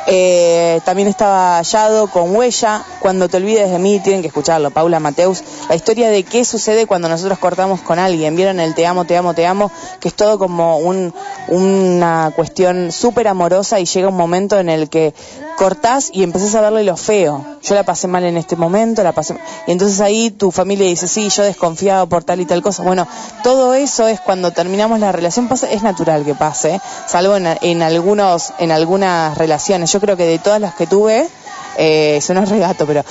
A: eh, también estaba Yado con Huella. Cuando te olvides de mí, tienen que escucharlo. Paula Mateus. La historia de qué sucede cuando nosotros cortamos con alguien. ¿Vieron el te amo, te amo, te amo? Que es todo como un, una cuestión súper amorosa y llega un momento en el que cortás y empezás a verle lo feo. Yo la pasé mal en este momento, la pasé Y entonces ahí tu familia dice, sí, yo desconfiado por tal y tal cosa. Bueno, todo eso es cuando terminamos la relación, es natural que pase, salvo en, en algunos, en algunas relaciones. Yo creo que de todas las que tuve, eh, es regato, pero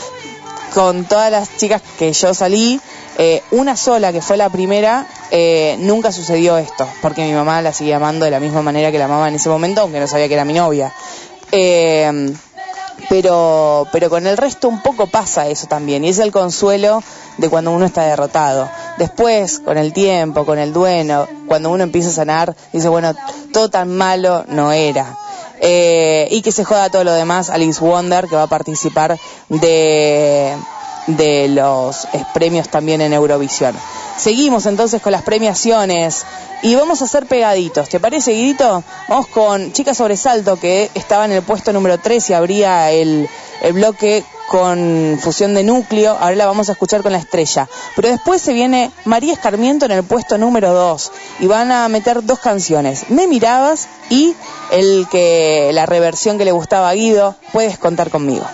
A: con todas las chicas que yo salí, eh, una sola, que fue la primera, eh, nunca sucedió esto, porque mi mamá la seguía amando de la misma manera que la amaba en ese momento, aunque no sabía que era mi novia. Eh, pero, pero con el resto un poco pasa eso también, y es el consuelo de cuando uno está derrotado. Después, con el tiempo, con el duelo, cuando uno empieza a sanar, dice, bueno, todo tan malo no era. Eh, y que se joda todo lo demás, Alice Wonder, que va a participar de, de los premios también en Eurovisión. Seguimos entonces con las premiaciones y vamos a hacer pegaditos. ¿Te parece, Guidito? Vamos con Chica Sobresalto, que estaba en el puesto número 3 y abría el, el bloque con fusión de núcleo. Ahora la vamos a escuchar con la estrella. Pero después se viene María Escarmiento en el puesto número 2 y van a meter dos canciones. Me mirabas y el que la reversión que le gustaba a Guido. Puedes contar conmigo.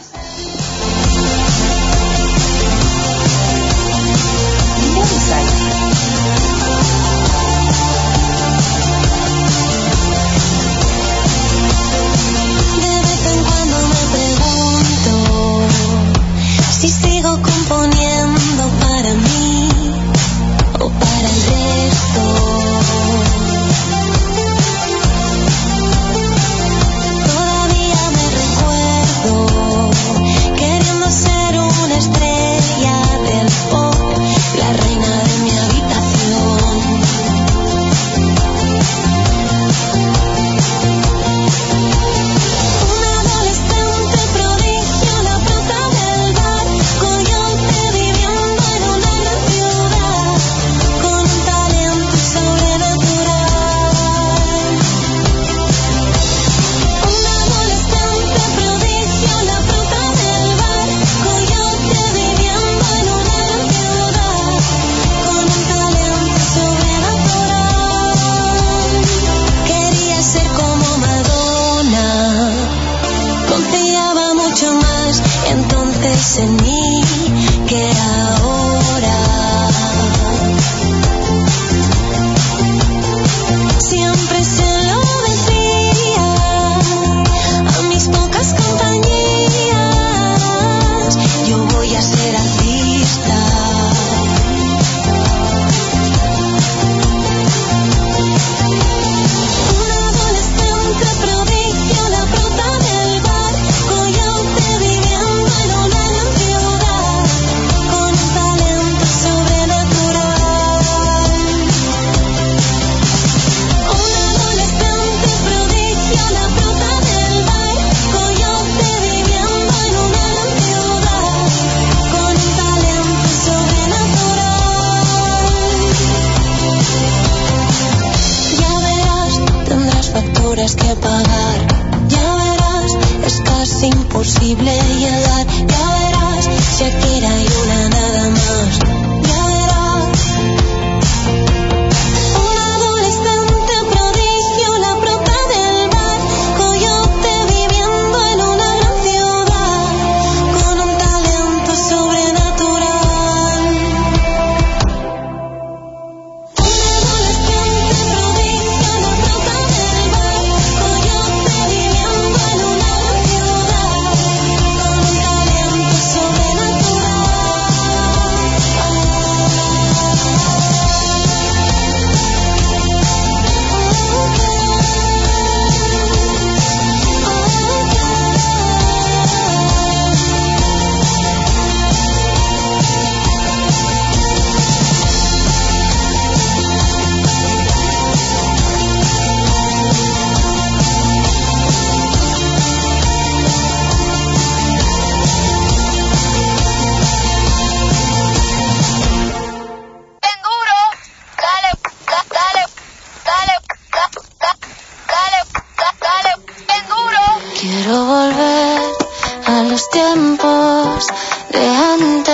I: Tiempos de antes,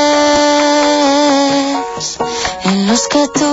I: en los que tú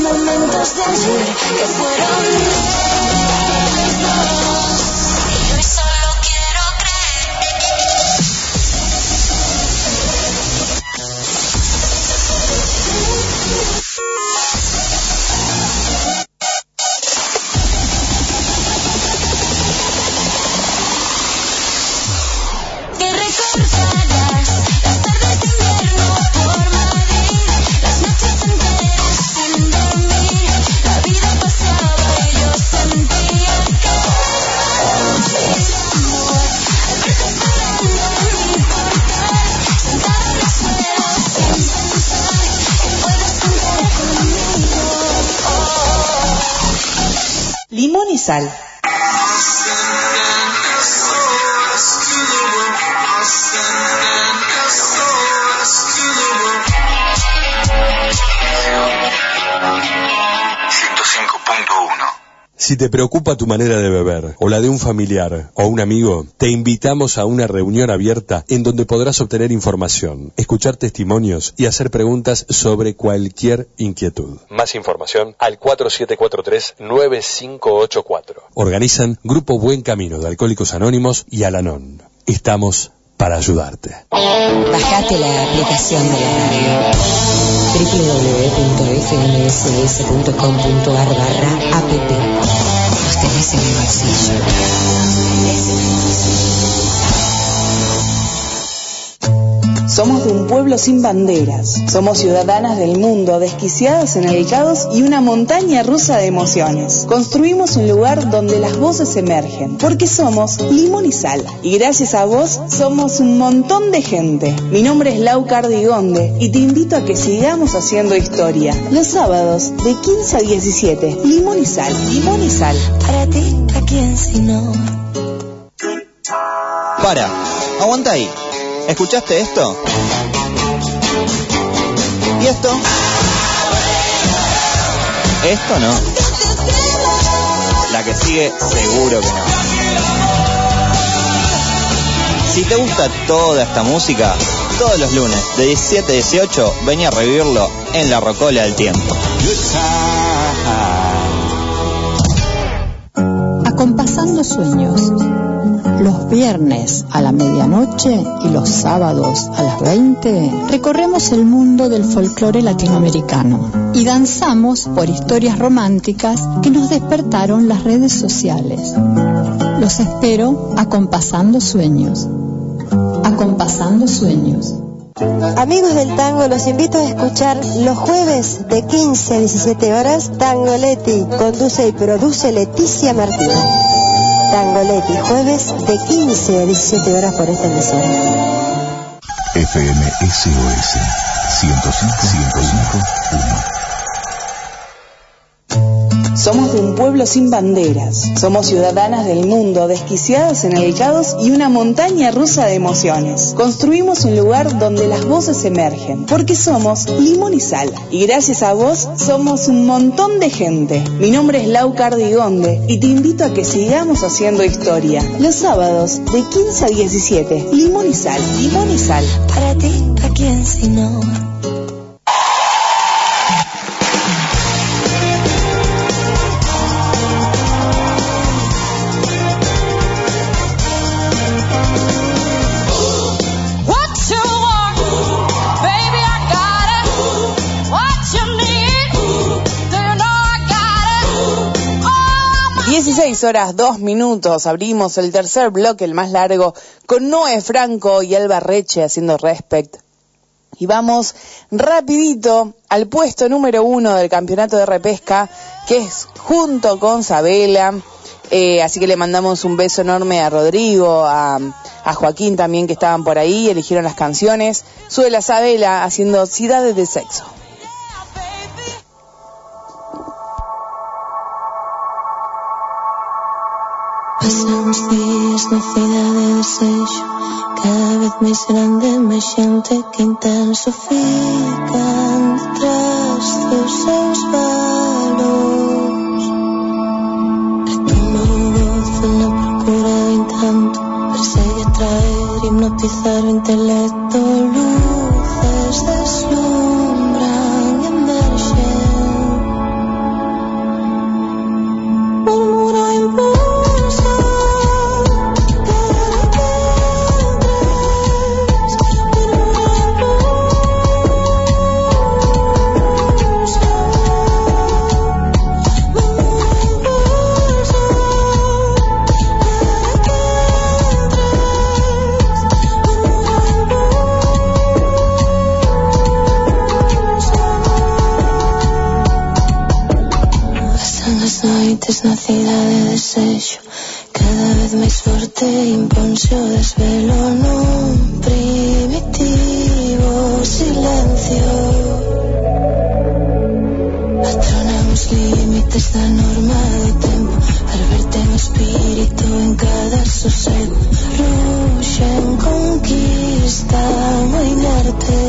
I: momentos de ayer que fueron
Q: Si te preocupa tu manera de beber o la de un familiar o un amigo, te invitamos a una reunión abierta en donde podrás obtener información, escuchar testimonios y hacer preguntas sobre cualquier inquietud. Más información al 4743-9584. Organizan Grupo Buen Camino de Alcohólicos Anónimos y Alanon. Estamos para ayudarte.
L: Bajate la aplicación de la radio www.fmss.com.ar barra app. Los en el bolsillo.
A: Somos de un pueblo sin banderas. Somos ciudadanas del mundo, desquiciadas en el caos y una montaña rusa de emociones. Construimos un lugar donde las voces emergen, porque somos limón y sal. Y gracias a vos somos un montón de gente. Mi nombre es Lau Cardigonde y te invito a que sigamos haciendo historia. Los sábados de 15 a 17, limón y sal, limón y sal.
I: Para ti, ¿a quién si no?
R: Para, aguanta ahí. ¿Escuchaste esto? ¿Y esto? Esto no. La que sigue, seguro que no. Si te gusta toda esta música, todos los lunes de 17 a 18, vení a revivirlo en la Rocola del Tiempo.
S: Acompasando sueños. Los viernes a la medianoche y los sábados a las 20 recorremos el mundo del folclore latinoamericano y danzamos por historias románticas que nos despertaron las redes sociales. Los espero acompasando sueños. Acompasando sueños.
T: Amigos del tango, los invito a escuchar los jueves de 15 a 17 horas Tangoletti. Conduce y produce Leticia Martínez. Tangoletti, jueves de 15 a 17 horas por esta emisora.
P: FM SOS 105
A: Somos de un pueblo sin banderas. Somos ciudadanas del mundo, desquiciadas en el caos y una montaña rusa de emociones. Construimos un lugar donde las voces emergen, porque somos limón y sal. Y gracias a vos somos un montón de gente. Mi nombre es Lau Cardigonde y te invito a que sigamos haciendo historia. Los sábados de 15 a 17, limón y sal, limón y sal.
I: Para ti, ¿a quién si no?
A: 6 horas 2 minutos. Abrimos el tercer bloque, el más largo, con Noé Franco y Alba Reche haciendo respect. Y vamos rapidito al puesto número uno del campeonato de repesca, que es junto con Sabela. Eh, así que le mandamos un beso enorme a Rodrigo, a, a, Joaquín también que estaban por ahí, eligieron las canciones. Sube la Sabela haciendo Ciudades de Sexo.
I: Pasan los días nacida de desecho, cada vez más grande me xente que intensifican detrás dos seus valos. Retomo voz na procura de encanto, persegue atraer, hipnotizar o intelecto luz. es nacida de desecho. Cada vez máis forte imponse o desvelo nun primitivo silencio. Atronan os límites da norma do tempo verte mi espíritu en cada sossego Ruxen, conquistan o inerte.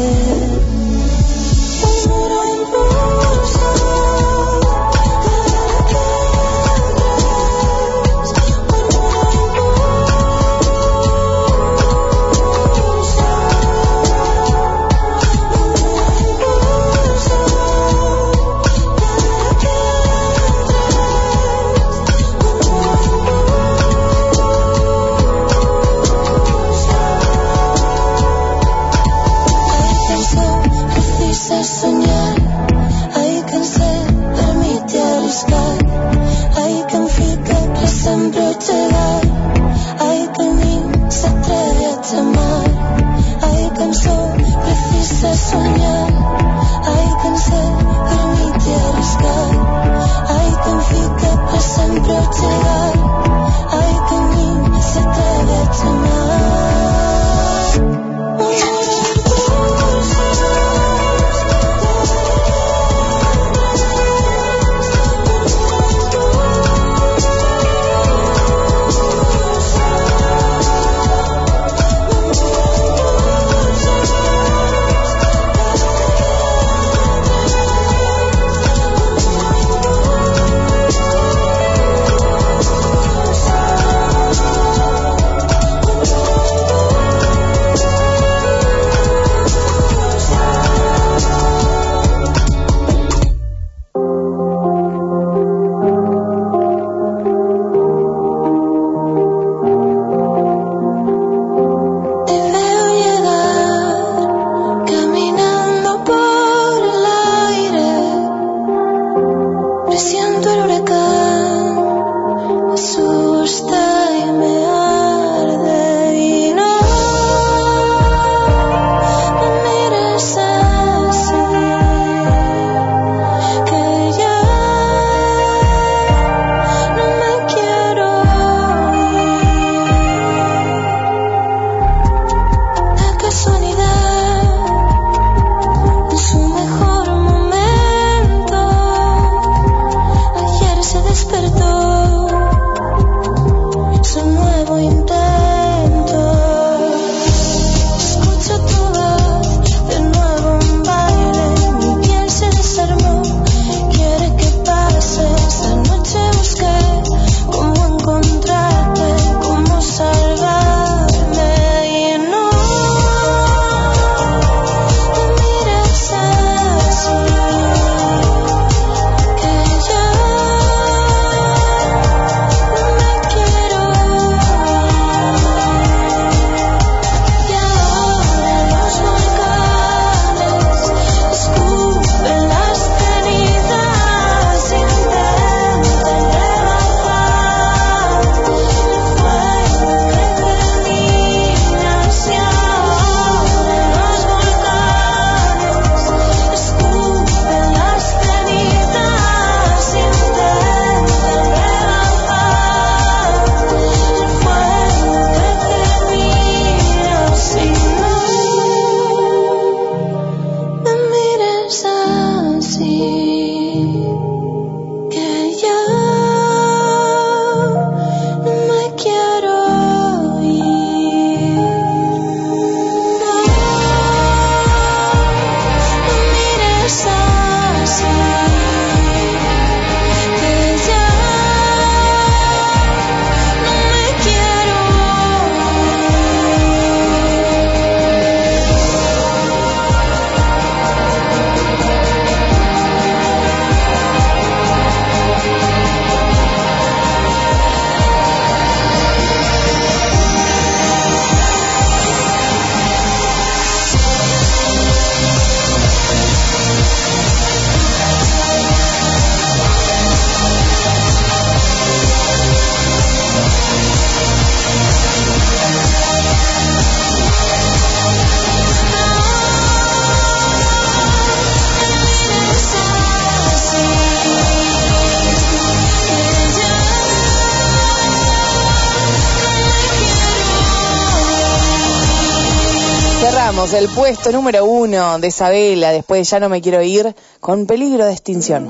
A: Pasamos del puesto número uno de Isabela, después Ya no me quiero ir, con peligro de extinción.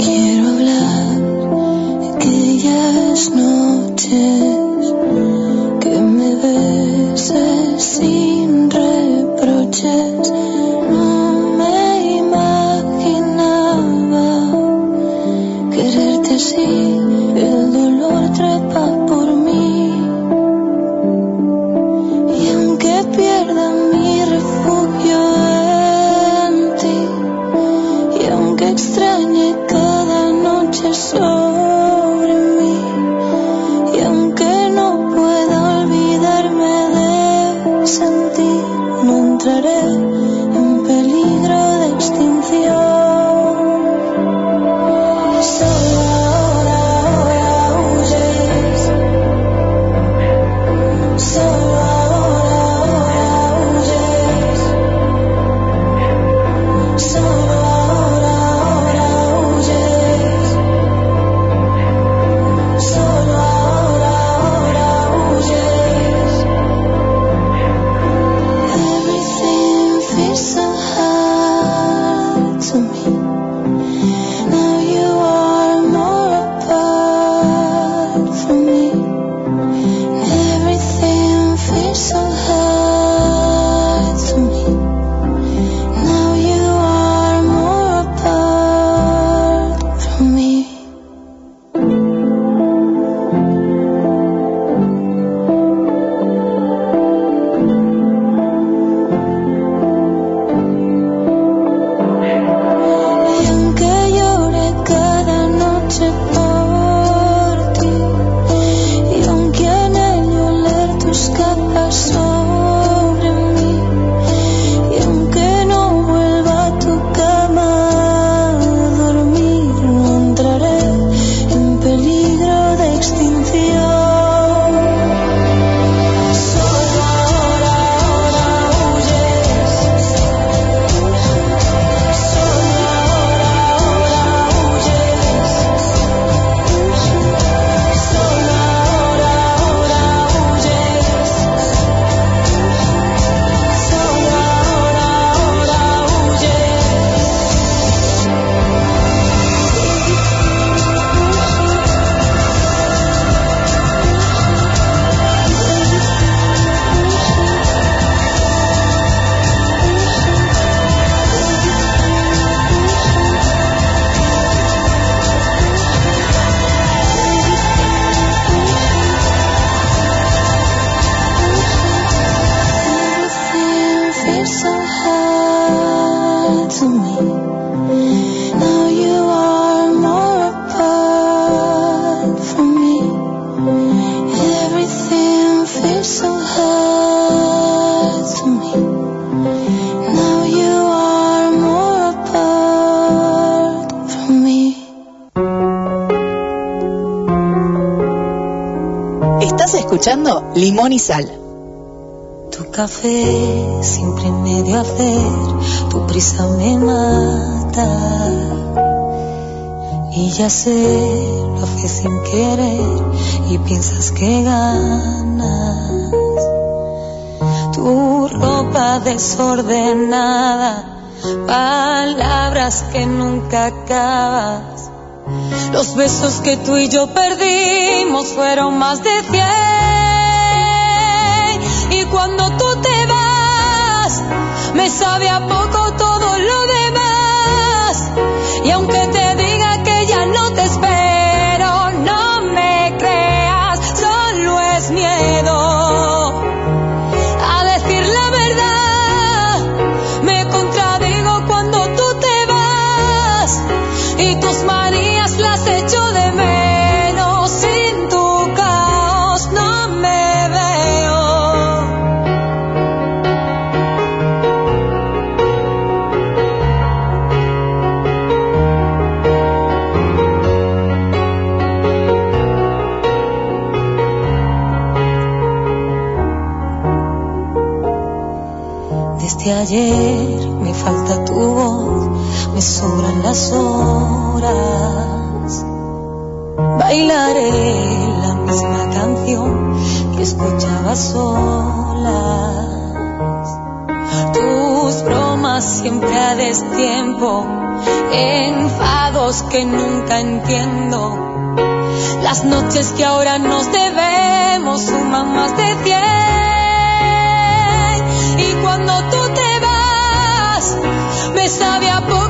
I: Quiero hablar de aquellas noches que me besas sin reproches.
U: Estás escuchando Limón y Sal.
I: Tu café siempre medio a ver, tu prisa me mata. Y ya sé, lo fue sin querer y piensas que ganas. Tu ropa desordenada, palabras que nunca acabas. Los besos que tú y yo perdimos fueron más de cien. Y cuando tú te vas, me sabe a poco
B: ayer me falta tu voz, me sobran las horas. Bailaré la misma canción que escuchaba solas. Tus bromas siempre a destiempo, enfados que nunca entiendo. Las noches que ahora nos debemos suman más de cien. Me sabe a poco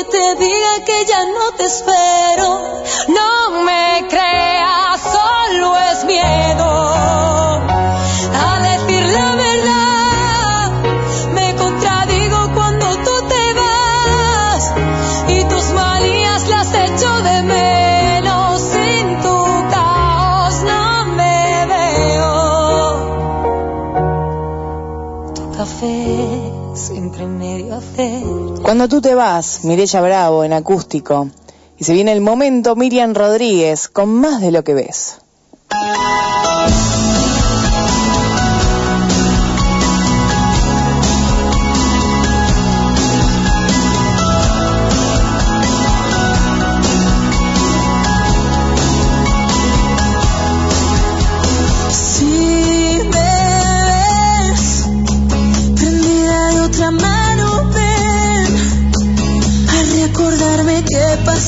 B: Te diga que ya no te espero, no me creas, solo es miedo. A decir la verdad, me contradigo cuando tú te vas. Y tus malías las echo de menos. Sin tu caos no me veo. Tu café siempre medio hacer.
A: Cuando tú te vas, Mirella Bravo en acústico. Y se viene el momento Miriam Rodríguez con más de lo que ves.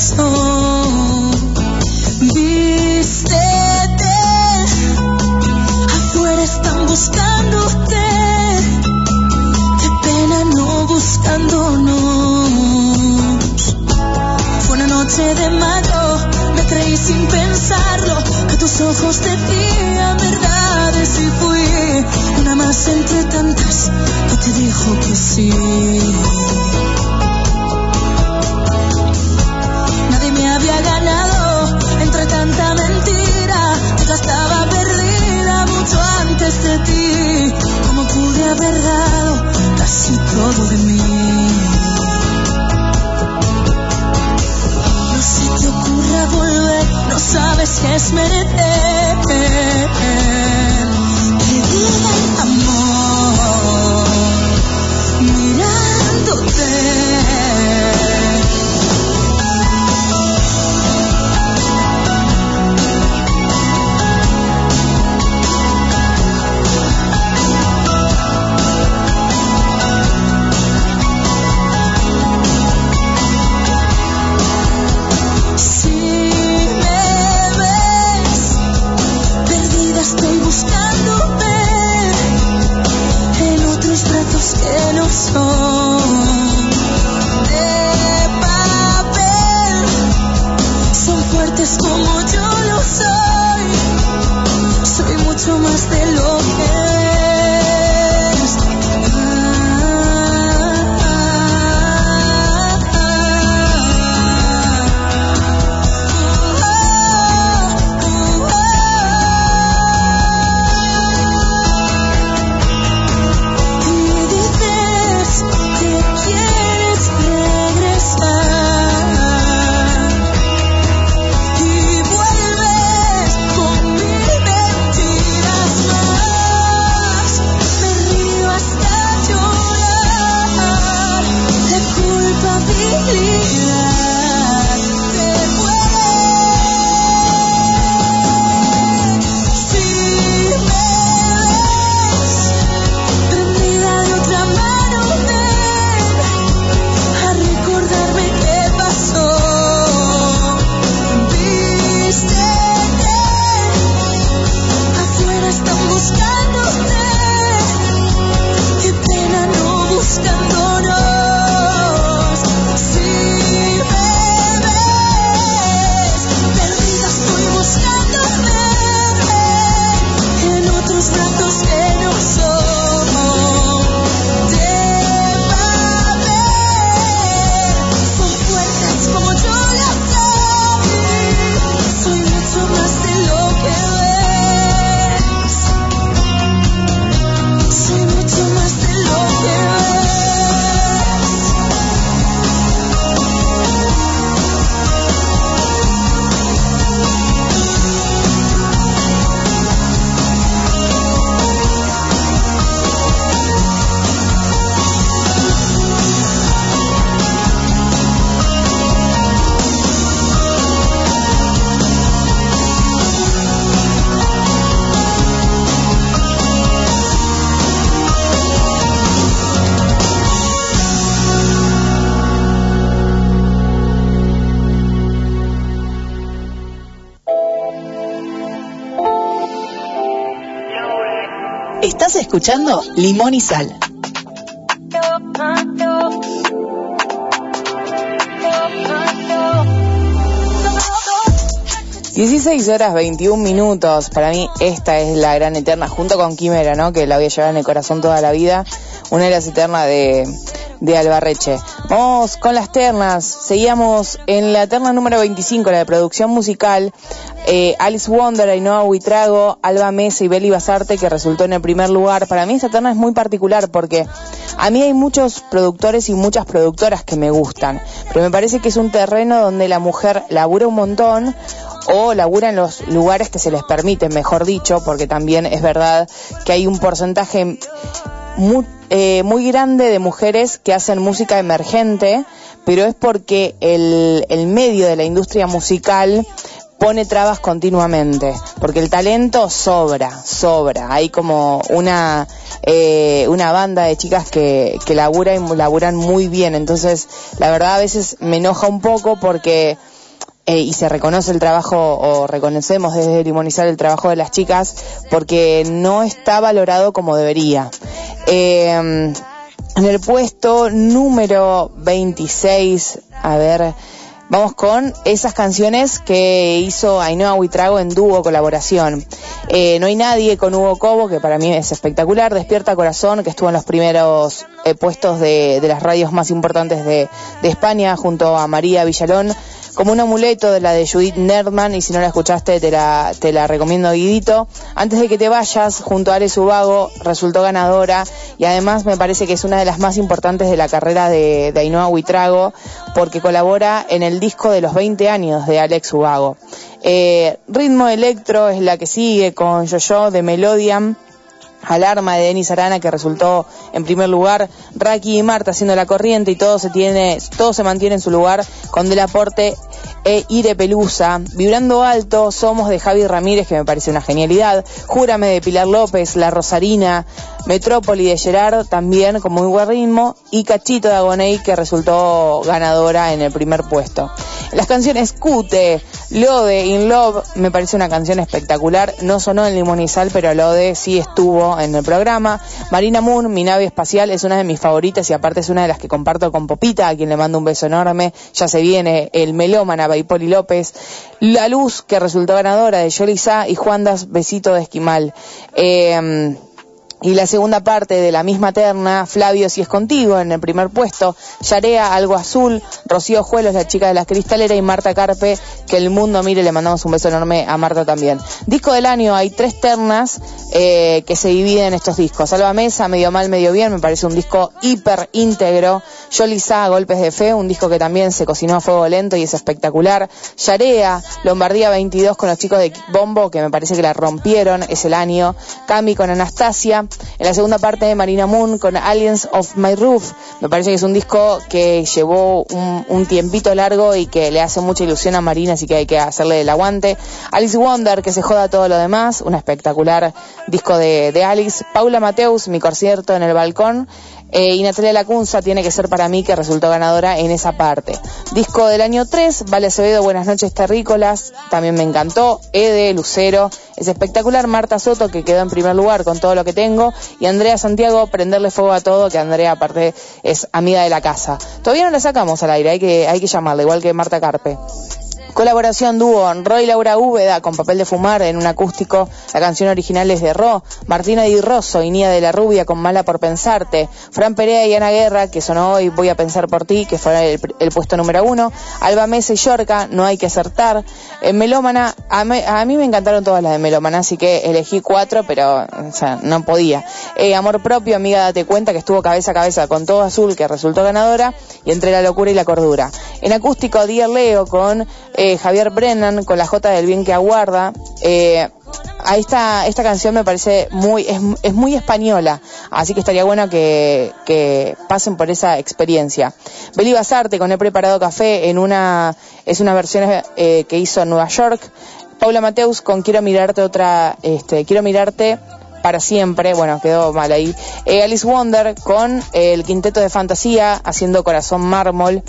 B: Pasó. Vístete, afuera están buscándote. Qué pena no buscándonos. Fue una noche de mayo, me creí sin pensarlo, que tus ojos decían verdades y fui una más entre tantas que te dijo que sí. Antes de ti. ¿Cómo pude haber dado casi todo de mí? No se te ocurra volver, no sabes qué es merecer. Que diga el amor mirándote.
U: Escuchando Limón y Sal.
A: 16 horas 21 minutos. Para mí esta es la gran eterna, junto con Quimera, ¿no? Que la voy a llevar en el corazón toda la vida. Una de las eternas de, de Albarreche. Vamos con las ternas. Seguíamos en la terna número 25, la de producción musical. Eh, Alice Wonder, Ainhoa Huitrago, Alba Mesa y Beli Basarte, que resultó en el primer lugar. Para mí esta terna es muy particular porque a mí hay muchos productores y muchas productoras que me gustan, pero me parece que es un terreno donde la mujer labura un montón o labura en los lugares que se les permite, mejor dicho, porque también es verdad que hay un porcentaje muy, eh, muy grande de mujeres que hacen música emergente, pero es porque el, el medio de la industria musical pone trabas continuamente, porque el talento sobra, sobra. Hay como una, eh, una banda de chicas que, que laburan y laburan muy bien, entonces la verdad a veces me enoja un poco porque eh, y se reconoce el trabajo o reconocemos desde Limonizar el trabajo de las chicas porque no está valorado como debería. Eh, en el puesto número 26, a ver, vamos con esas canciones que hizo Ainhoa Huitrago en dúo colaboración. Eh, no hay nadie con Hugo Cobo, que para mí es espectacular. Despierta Corazón, que estuvo en los primeros eh, puestos de, de, las radios más importantes de, de España, junto a María Villalón como un amuleto de la de Judith Nerdman y si no la escuchaste te la, te la recomiendo Guidito. Antes de que te vayas, junto a Ale Subago, resultó ganadora y además me parece que es una de las más importantes de la carrera de, de Ainhoa Huitrago porque colabora en el disco de los 20 años de Alex Subago. Eh, Ritmo Electro es la que sigue con Yo-Yo de Melodian Alarma de Denis Arana que resultó en primer lugar, Raki y Marta haciendo la corriente y todo se tiene, todo se mantiene en su lugar con Del Aporte e Ire Pelusa. Vibrando alto, somos de Javi Ramírez, que me parece una genialidad. Júrame de Pilar López, La Rosarina, Metrópoli de Gerard también con muy buen ritmo y Cachito de Agoney que resultó ganadora en el primer puesto. Las canciones Cute, Lode, In Love, me parece una canción espectacular. No sonó en Limonizal, pero Lode sí estuvo en el programa. Marina Moon, mi nave espacial, es una de mis favoritas y aparte es una de las que comparto con Popita, a quien le mando un beso enorme. Ya se viene el melómana Baipoli López. La Luz, que resultó ganadora de Yolisa y Juandas, Besito de Esquimal. Eh, y la segunda parte de la misma terna, Flavio si es contigo, en el primer puesto, Yarea, Algo Azul, Rocío Juelos, la chica de las cristaleras, y Marta Carpe, que el mundo mire, le mandamos un beso enorme a Marta también. Disco del año, hay tres ternas eh, que se dividen en estos discos. Salva Mesa, Medio Mal, Medio Bien, me parece un disco hiper íntegro. Yolisa, Golpes de Fe, un disco que también se cocinó a fuego lento y es espectacular. Yarea, Lombardía 22 con los chicos de Bombo, que me parece que la rompieron, es el año. Cami con Anastasia. En la segunda parte de Marina Moon con Aliens of My Roof. Me parece que es un disco que llevó un, un, tiempito largo y que le hace mucha ilusión a Marina, así que hay que hacerle el aguante. Alice Wonder, que se joda todo lo demás. Un espectacular disco de, de Alice. Paula Mateus, mi concierto en el balcón. Eh, y Natalia Lacunza tiene que ser para mí que resultó ganadora en esa parte. Disco del año 3, Vale Acevedo, Buenas noches Terrícolas, también me encantó. Ede, Lucero, es espectacular. Marta Soto, que quedó en primer lugar con todo lo que tengo. Y Andrea Santiago, Prenderle Fuego a Todo, que Andrea aparte es amiga de la casa. Todavía no la sacamos al aire, hay que, hay que llamarla, igual que Marta Carpe. Colaboración dúo Roy Laura Úbeda con papel de fumar en un acústico. La canción original es de Ro. Martina Di Rosso y Nia de la Rubia con Mala por Pensarte. Fran Perea y Ana Guerra, que sonó hoy Voy a Pensar por Ti, que fue el, el puesto número uno. Alba Mesa y Yorca, No hay que acertar. En Melómana, a, me, a, mí me encantaron todas las de Melómana, así que elegí cuatro, pero no podía. Eh, Amor Propio, Amiga Date Cuenta, que estuvo cabeza a cabeza con Todo Azul, que resultó ganadora. Y entre la locura y la cordura. En acústico, Dear Leo con eh, Javier Brennan con la J del bien que aguarda. Eh, ahí está, esta canción me parece muy, es, es, muy española, así que estaría bueno que, que pasen por esa experiencia. Beli Basarte con He Preparado Café en una, es una versión eh, que hizo en Nueva York. Paula Mateus con Quiero Mirarte otra, este, Quiero Mirarte para siempre. Bueno, quedó mal ahí. Eh, Alice Wonder con el quinteto de fantasía haciendo Corazón Mármol.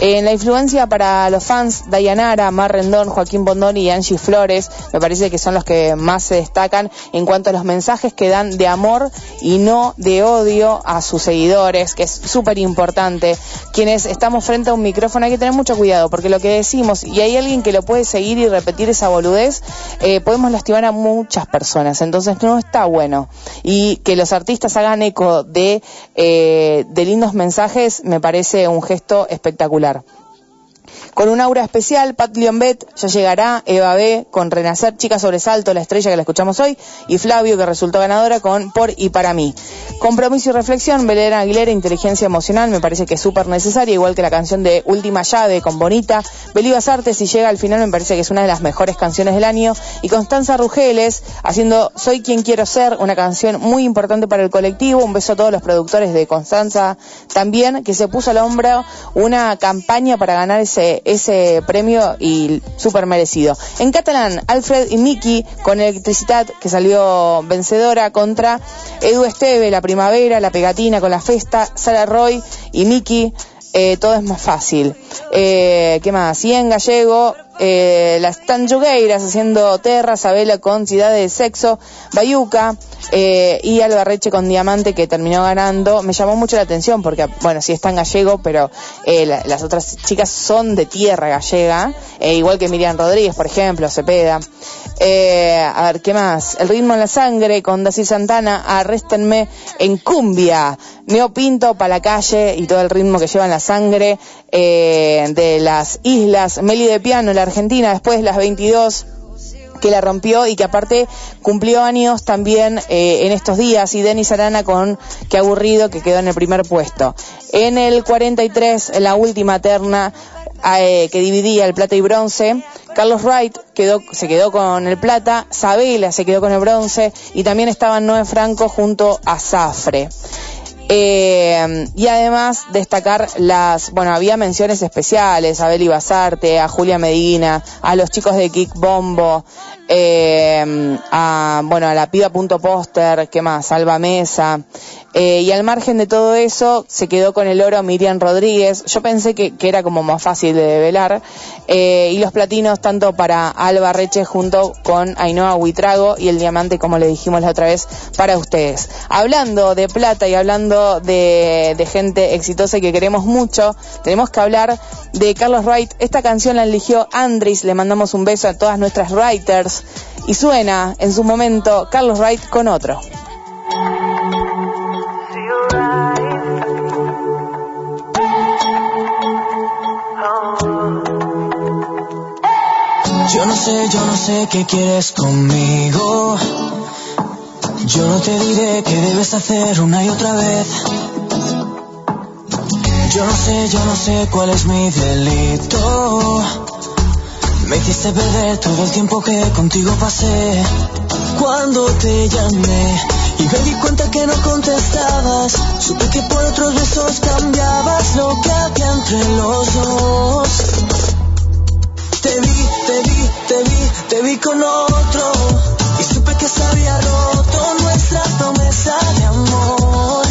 A: En la influencia para los fans, Dayanara, Mar Rendón, Joaquín Bondón y Angie Flores, me parece que son los que más se destacan en cuanto a los mensajes que dan de amor y no de odio a sus seguidores, que es súper importante. Quienes estamos frente a un micrófono hay que tener mucho cuidado, porque lo que decimos, y hay alguien que lo puede seguir y repetir esa boludez, eh, podemos lastimar a muchas personas, entonces no está bueno. Y que los artistas hagan eco de, eh, de lindos mensajes me parece un gesto espectacular. Con un aura especial, Pat Lionbet ya llegará, Eva B con Renacer, Chica Sobresalto, la estrella que la escuchamos hoy, y Flavio que resultó ganadora con Por y Para mí. Compromiso y reflexión, Belén Aguilera, inteligencia emocional, me parece que es súper necesaria, igual que la canción de Última Llave con Bonita. Belivas Artes, si llega al final, me parece que es una de las mejores canciones del año. Y Constanza Rugeles, haciendo Soy quien quiero ser, una canción muy importante para el colectivo. Un beso a todos los productores de Constanza también, que se puso al hombro una campaña para ganar ese, ese premio y súper merecido. En catalán, Alfred y Miki con Electricidad, que salió vencedora contra Edu Esteve, La Primavera, La Pegatina con La Festa, Sara Roy y Miki. Eh, todo es más fácil. Eh, ¿Qué más? Y en gallego, eh, las Tanjugueiras haciendo Terra, Sabela con Ciudad de Sexo, Bayuca eh, y Albarreche con Diamante que terminó ganando. Me llamó mucho la atención porque, bueno, sí está en gallego, pero eh, la- las otras chicas son de tierra gallega, eh, igual que Miriam Rodríguez, por ejemplo, Cepeda. Eh, a ver, ¿qué más? El ritmo en la sangre con Dacil Santana, Arréstenme en cumbia. Neo Pinto para la calle y todo el ritmo que lleva en la sangre eh, de las islas. Meli de Piano, la Argentina, después las 22 que la rompió y que aparte cumplió años también eh, en estos días y Denis Arana con Qué aburrido que quedó en el primer puesto. En el 43, en la última terna eh, que dividía el plata y bronce, Carlos Wright quedó, se quedó con el plata, Sabela se quedó con el bronce y también estaban Noé Franco junto a Zafre. Eh, y además destacar las, bueno, había menciones especiales a Beli Basarte, a Julia Medina, a los chicos de Kick Bombo, eh, a, bueno, a la piba punto póster, ¿qué más? Alba Mesa. Eh, y al margen de todo eso, se quedó con el oro Miriam Rodríguez. Yo pensé que, era como más fácil de develar. Eh, y los platinos tanto para Alba Reche junto con Ainhoa Huitrago y el diamante, como le dijimos la otra vez, para ustedes. Hablando de plata y hablando de, de gente exitosa y que queremos mucho, tenemos que hablar de Carlos Wright. Esta canción la eligió Andris, le mandamos un beso a todas nuestras writers. Y suena en su momento Carlos Wright con otro.
E: Sé, yo no sé qué quieres conmigo. Yo no te diré qué debes hacer una y otra vez. Yo no sé, yo no sé cuál es mi delito. Me hiciste perder todo el tiempo que contigo pasé. Cuando te llamé y me di cuenta que no contestabas, supe que por otros besos cambiabas lo que había entre los dos. Te vi, te vi, te vi, te vi con otro y supe que se había roto nuestra promesa de amor.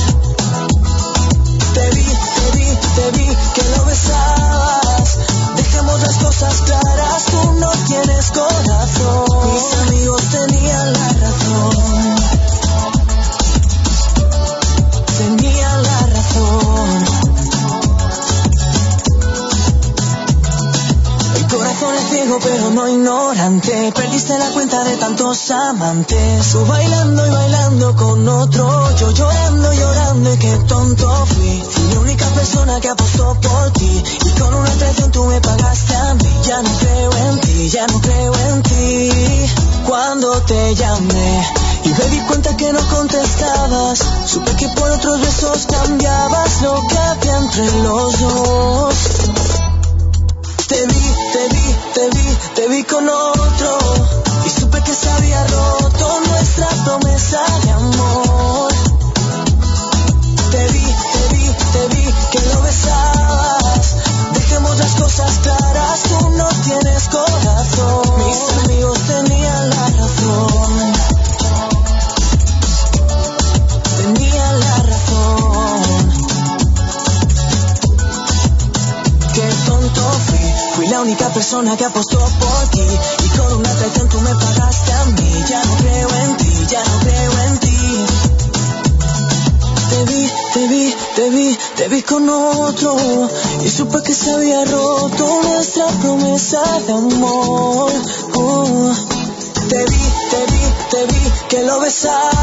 E: Te vi, te vi, te vi que lo besabas. Dejemos las cosas claras, tú no tienes corazón. Mis amigos tenían la razón. Ciego pero no ignorante. Perdiste la cuenta de tantos amantes. Tú bailando y bailando con otro Yo llorando, llorando y qué tonto fui. Fui la única persona que apostó por ti. Y con una traición tú me pagaste a mí. Ya no creo en ti, ya no creo en ti. Cuando te llamé y me di cuenta que no contestabas Supe que por otros besos cambiabas lo que había entre los dos. Te vi, te vi, te vi, con otro y supe que se había roto nuestra promesa de amor. Te vi, te vi, te vi que lo besabas. Dejemos las cosas claras, tú no tienes corazón. Mis amigos tenían
V: que apostó por ti y con una traición tú me pagaste a mí. Ya no creo en ti, ya no creo en ti. Te vi, te vi, te vi, te vi con otro y supe que se había roto nuestra promesa de amor. Oh. Te vi, te vi, te vi que lo besabas.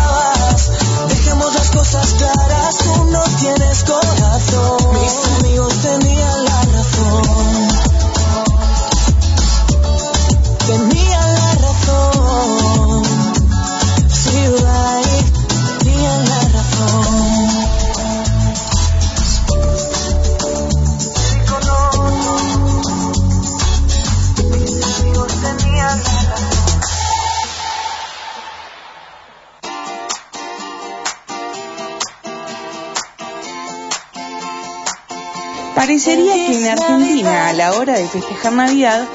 A: Navidad,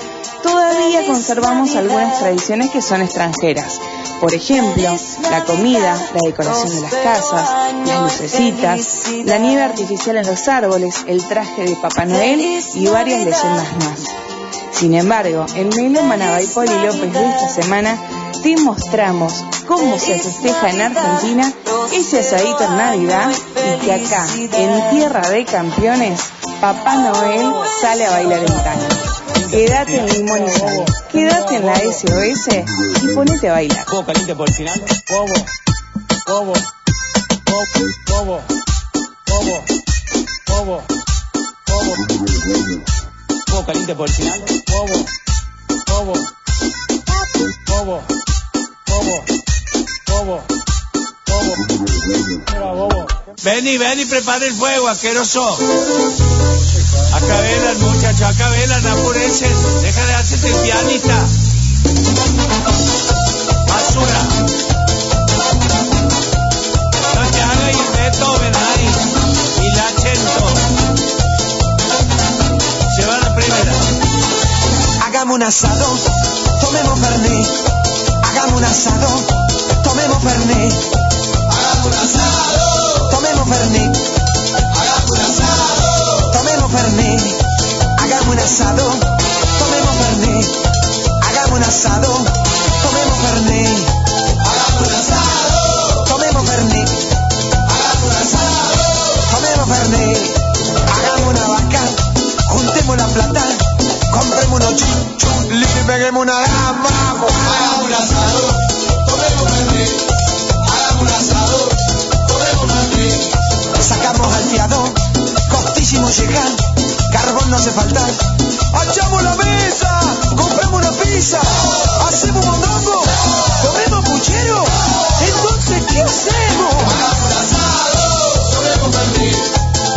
A: todavía conservamos algunas tradiciones que son extranjeras. Por ejemplo, la comida, la decoración de las casas, las lucecitas, la nieve artificial en los árboles, el traje de Papá Noel y varias leyendas más. Sin embargo, en Melo Manabay Poli López de esta semana te mostramos cómo se festeja en Argentina ese asadito en Navidad y que acá, en Tierra de Campeones, Papá Noel sale a bailar el tango. Quédate en Sal, quédate en la SOS y ponete a bailar.
M: ¿Juego caliente por el final? Bobo, bobo, bobo, bobo, bobo, bobo, bobo. ¿Juego caliente por el final? Bobo, bobo, bobo, bobo, bobo, bobo.
W: Ven y ven y prepara el fuego, asqueroso. Acá muchachos, acá velan, apurense. Deja de hacerte el pianista. Basura. No te hagas y Beethoven ahí. Y la Chento. Se va la primera.
V: Hagamos un asado, tomemos Fernet. Hagamos un asado, tomemos Fernet. Hagamos un asado, tomemos Fernet. Hagamos un asado, tomemos Fernet. Hagamos un asado, tomemos Fernet. Hagamos un asado, tomemos Fernet. Hagamos un asado, tomemos Fernet. Un asado, tomemos Fernet. Hagamos una vaca, juntemos la plata, compremos unos chulis y peguemos una gamba. Hagamos un asado, tomemos Fernet. Sacamos al costísimo llegar, carbón no hace falta. ¡Echamos la mesa! ¡Compramos una pizza! ¡Hacemos mondongo! ¡Comemos puchero! Entonces, ¿qué hacemos? Hagamos asado, tomemos Fernet.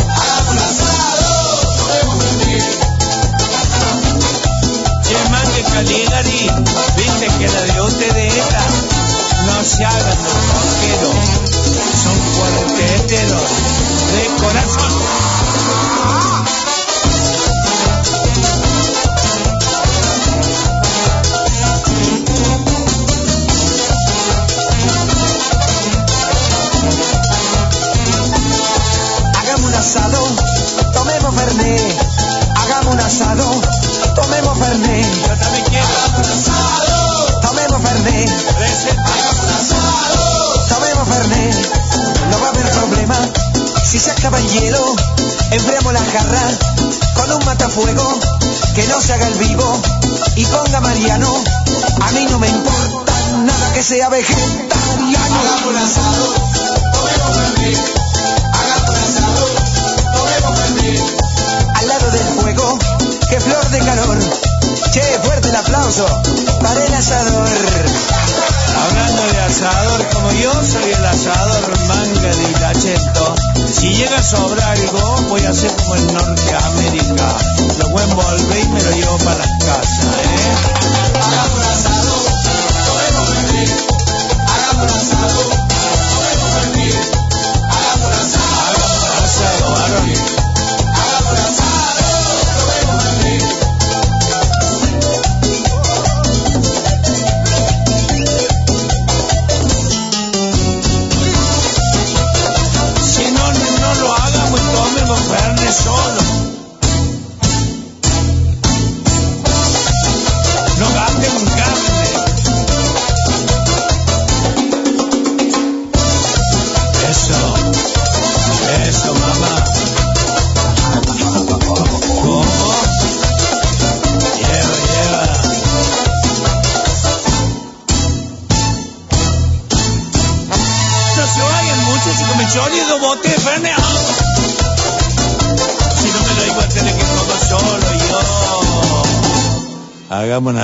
V: Hagamos asado,
W: Caligari, viste que la de ustedes esta no se hagan los rockeros, son cuarteteros de corazón.
V: Hagamos un asado, acaba el hielo. Enfriamos la jarra con un matafuego que no se haga el vivo y ponga Mariano. A mí no me importa nada que sea vegetariano. Hagamos un asado, Fernet. Hagamos un asado, tomemos Fernet. Al lado del fuego, que flor de calor. Che, fuerte el aplauso para el asador.
W: Hablando de asador, como yo soy el asador manga de Ilachento, si llega a sobrar algo, voy a hacer como en Norteamérica. Lo voy a envolver y me lo llevo para las casas, ¿eh?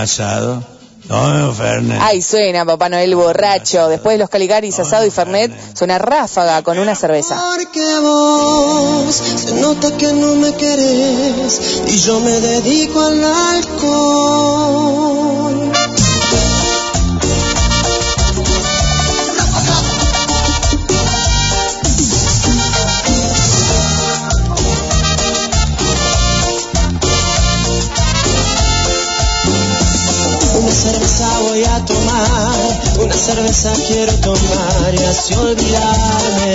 W: asado. No, Fernet.
A: Ay, suena Papá Noel borracho. Después de los Caligaris, asado y Fernet, suena ráfaga con una cerveza.
X: Porque vos se nota que no me querés y yo me dedico al alcohol. cerveza quiero tomar y así olvidarme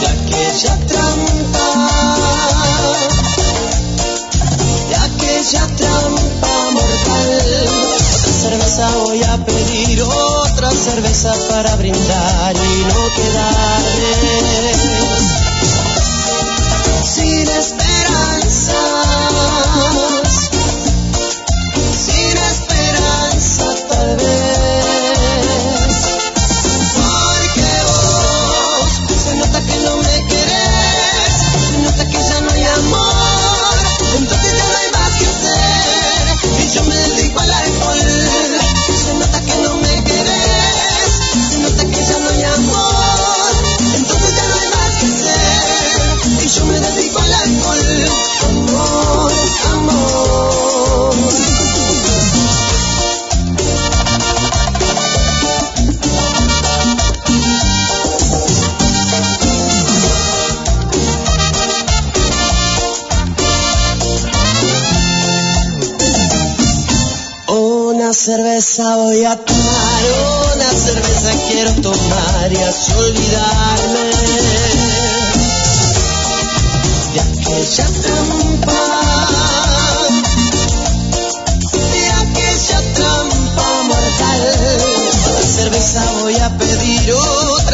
X: de aquella trampa, de aquella trampa mortal. Cerveza voy a pedir, otra cerveza para brindar y no quedarme sin estar. cerveza voy a tomar, una cerveza quiero tomar y así olvidarme. De aquella trampa, de aquella trampa mortal. Una cerveza voy a pedir otra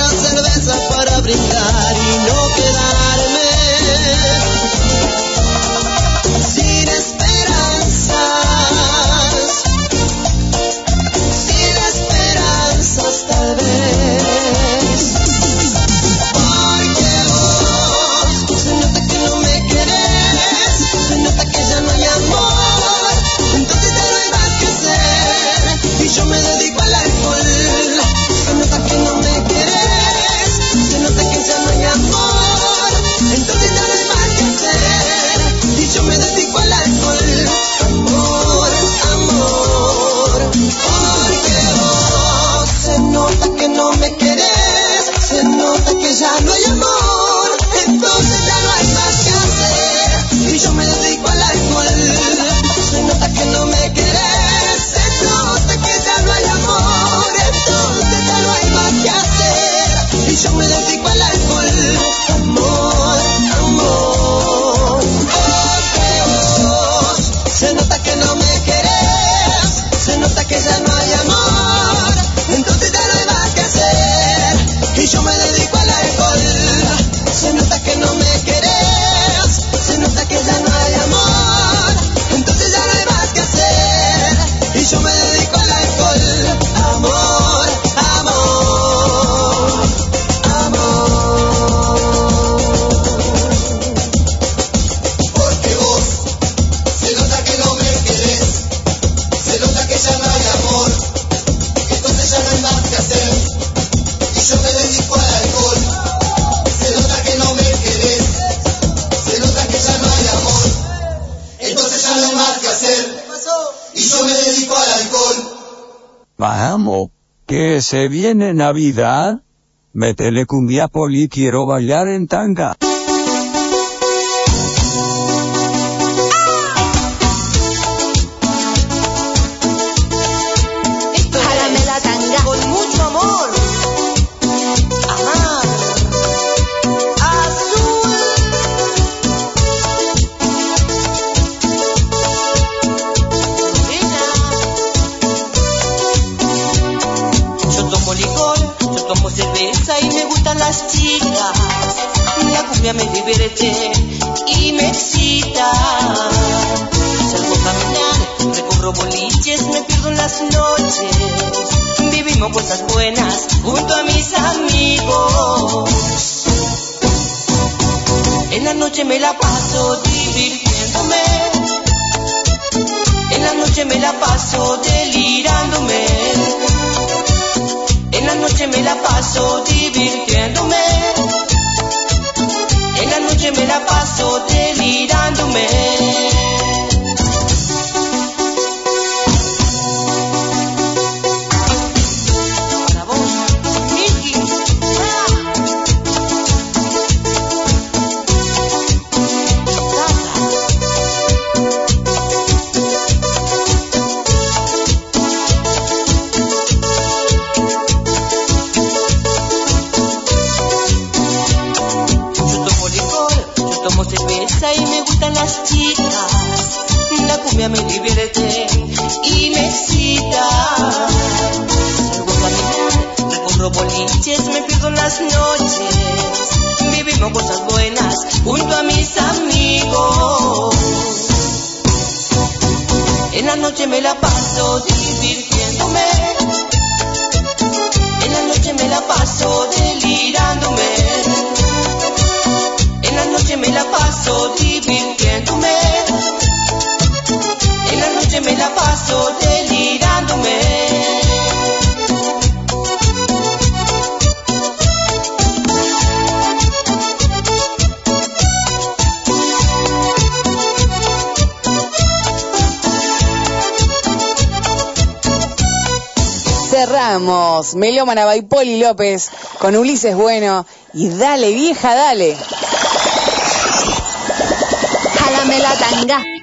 X: se
Y: viene Navidad, metele cumbia poli, quiero bailar en tanga.
A: Melómana by Poli López, con Ulises Bueno. Y dale, vieja, dale.
G: Jálame la tanga.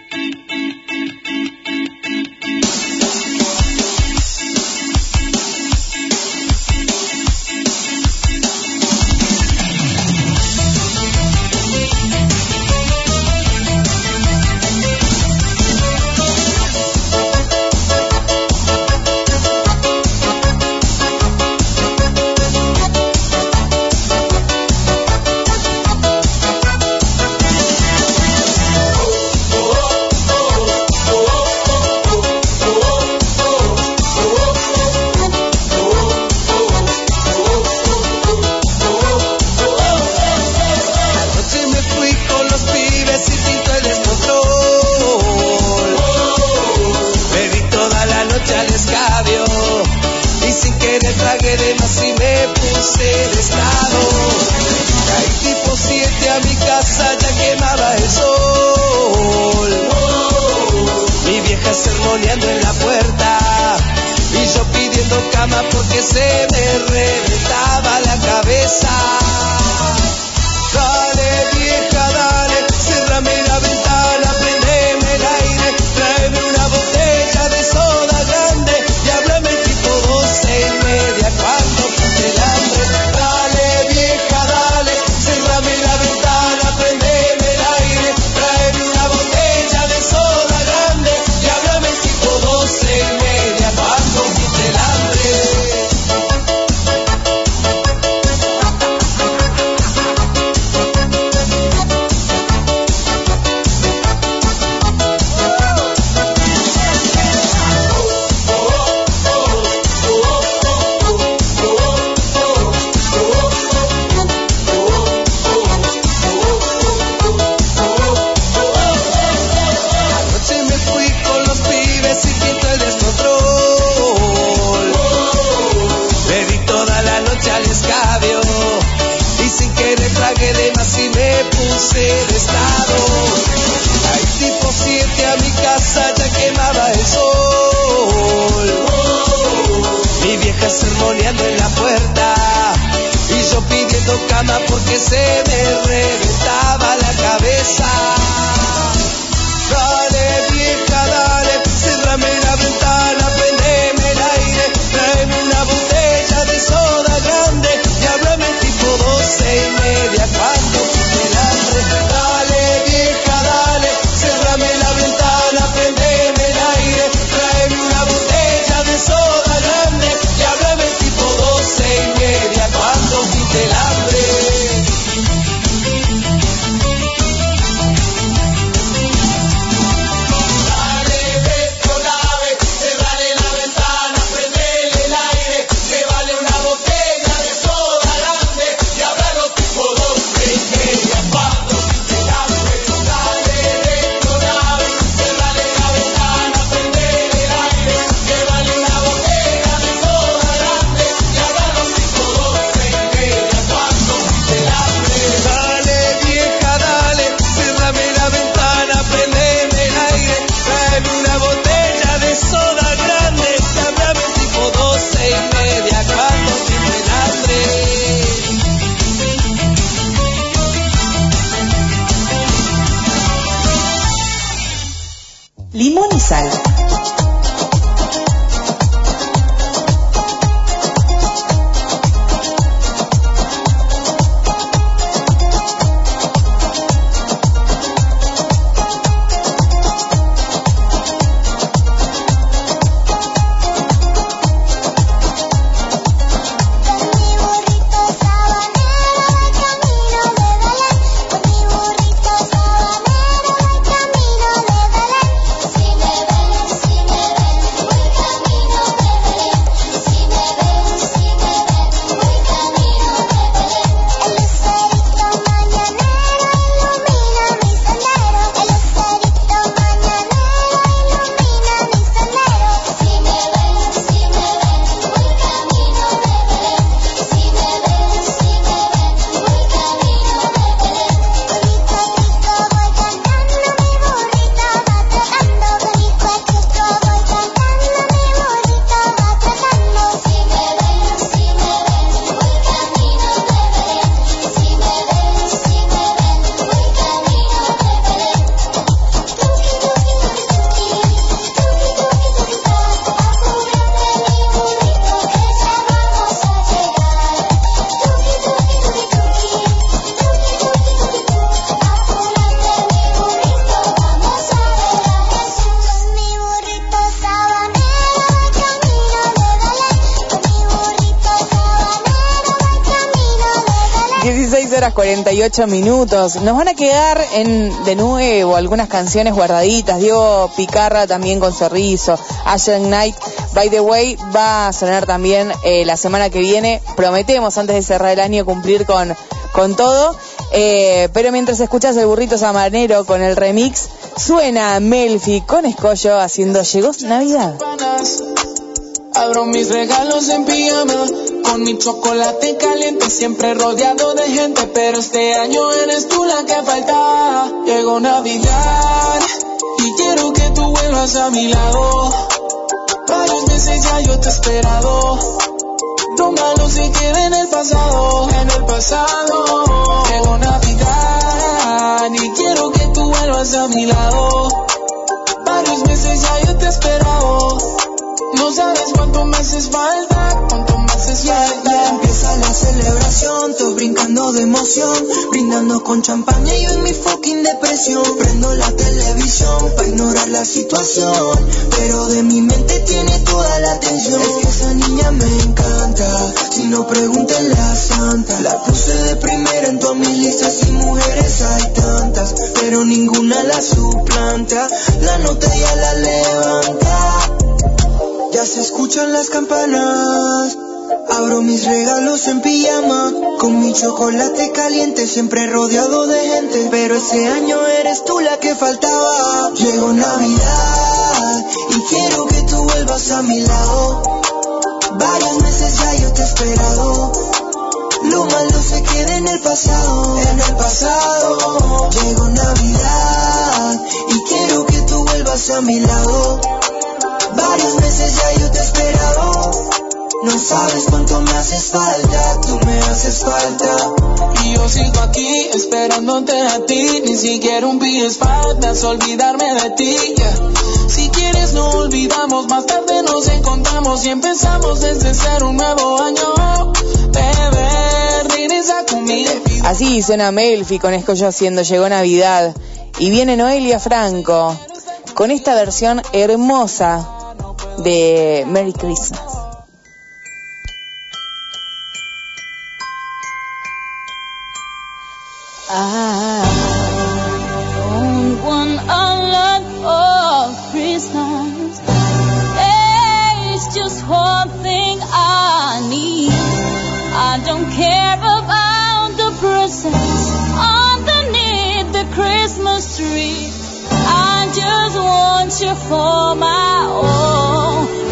V: cama porque se me reventaba la cabeza.
A: 48 minutos. Nos van a quedar en de nuevo algunas canciones guardaditas. Diego Picarra también con Cerrizo. Asher Knight, by the way, va a sonar también eh, la semana que viene. Prometemos antes de cerrar el año cumplir con, con todo. Eh, pero mientras escuchas el burrito samanero con el remix, suena Melfi con Escollo haciendo Llegó Navidad.
G: Abro mis regalos en pijama con mi chocolate caliente, siempre rodeado de gente, pero este año eres tú la que falta. Llegó Navidad y quiero que tú vuelvas a mi lado. Varios meses ya yo te he esperado. Lo malo se queda en el pasado, en el pasado. Llegó Navidad y quiero que tú vuelvas a mi lado. Varios meses ya yo te he esperado. No sabes cuánto me haces falta, cuánto me haces falta.
X: ya empieza la celebración, todos brincando de emoción, brindando con champaña y yo en mi fucking depresión. Prendo la televisión para ignorar la situación, pero de mi mente tiene toda la atención. Es que esa niña me encanta, si no pregúntenle a Santa. La puse de primera en todas mis listas y mujeres hay tantas, pero ninguna la suplanta. La nota ya la levanta. Ya se escuchan las campanas. Abro mis regalos en pijama. Con mi chocolate caliente, siempre rodeado de gente. Pero ese año eres tú la que faltaba. Llegó Navidad y quiero que tú vuelvas a mi lado. Varios meses ya yo te he esperado. Lo malo se queda en el pasado, en el pasado. Llegó Navidad y quiero que tú vuelvas a mi lado. Varios meses ya yo te he esperado. No sabes cuánto me haces falta, tú me haces falta.
G: Y yo sigo aquí esperándote a ti, ni siquiera un pie faltas olvidarme de ti. Si quieres no olvidamos, más tarde nos encontramos y empezamos desde cero un nuevo año. Bebé, regresa conmigo.
A: Así suena Melfi con Escollo haciendo Llegó Navidad. Y viene Noelia Franco con esta versión hermosa de Merry Christmas.
B: I don't want a lot for Christmas. There's just one thing I need. I don't care about the presents underneath the Christmas tree. Just want you for my own,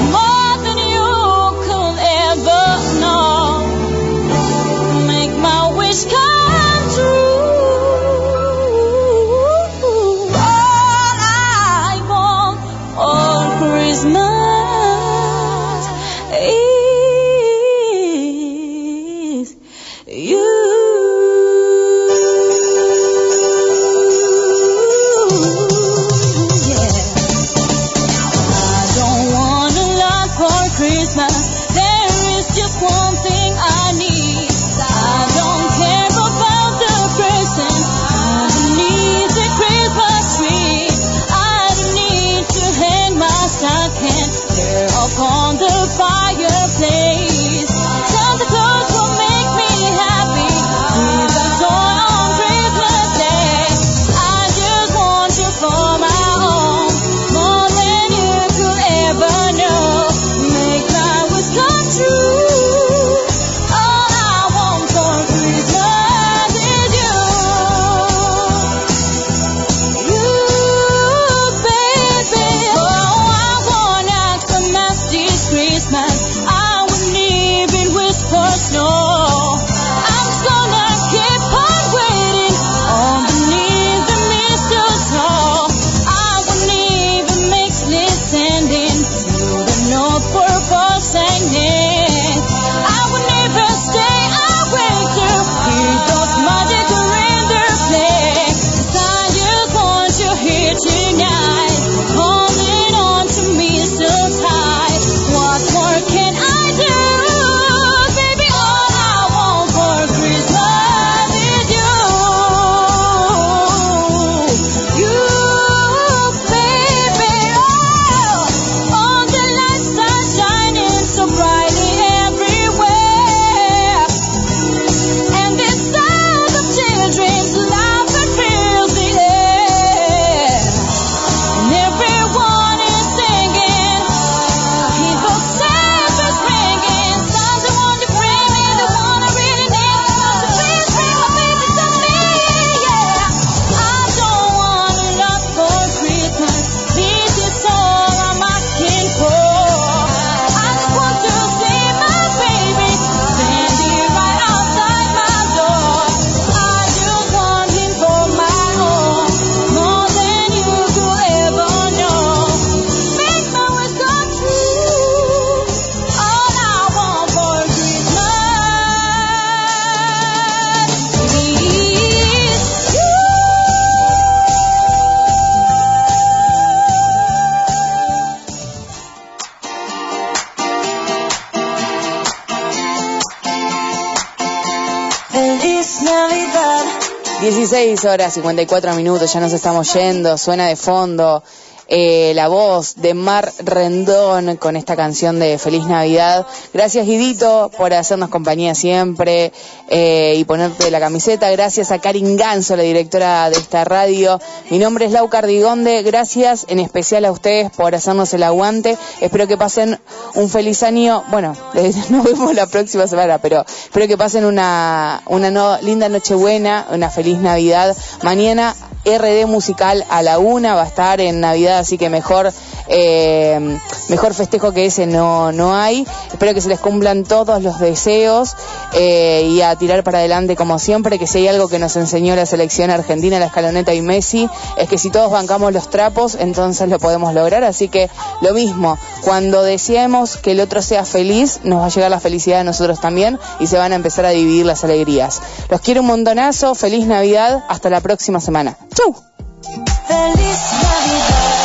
A: horas 54 minutos, ya nos estamos yendo, suena de fondo eh, la voz de Mar Rendón con esta canción de Feliz Navidad. Gracias Guidito por hacernos compañía siempre eh, y ponerte la camiseta. Gracias a Karin Ganso, la directora de esta radio. Mi nombre es Lau Cardigonde. Gracias en especial a ustedes por hacernos el aguante. Espero que pasen un feliz año. Bueno, nos vemos la próxima semana, pero espero que pasen una, una no- linda Nochebuena, una feliz Navidad. Mañana RD musical a la una va a estar en Navidad, así que mejor eh, mejor festejo que ese no, no hay. Espero que se les cumplan todos los deseos eh, y a tirar para adelante como siempre, que si hay algo que nos enseñó la selección argentina, la escaloneta y Messi, es que si todos bancamos los trapos, entonces lo podemos lograr. Así que lo mismo, cuando deseemos que el otro sea feliz, nos va a llegar la felicidad de nosotros también y se van a empezar a dividir las alegrías. Los quiero un montonazo, feliz Navidad, hasta la próxima semana. ¡Chau!
I: Feliz Navidad.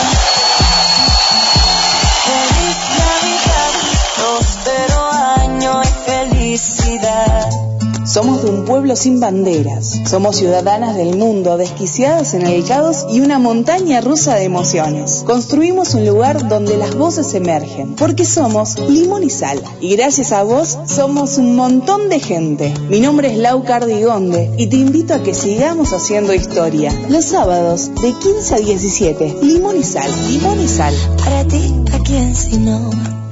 A: Somos de un pueblo sin banderas. Somos ciudadanas del mundo, desquiciadas en el caos y una montaña rusa de emociones. Construimos un lugar donde las voces emergen, porque somos limón y sal. Y gracias a vos, somos un montón de gente. Mi nombre es Lau Cardigonde y te invito a que sigamos haciendo historia. Los sábados, de 15 a 17, limón y sal, limón y sal.
I: Para ti, ¿a quién si no?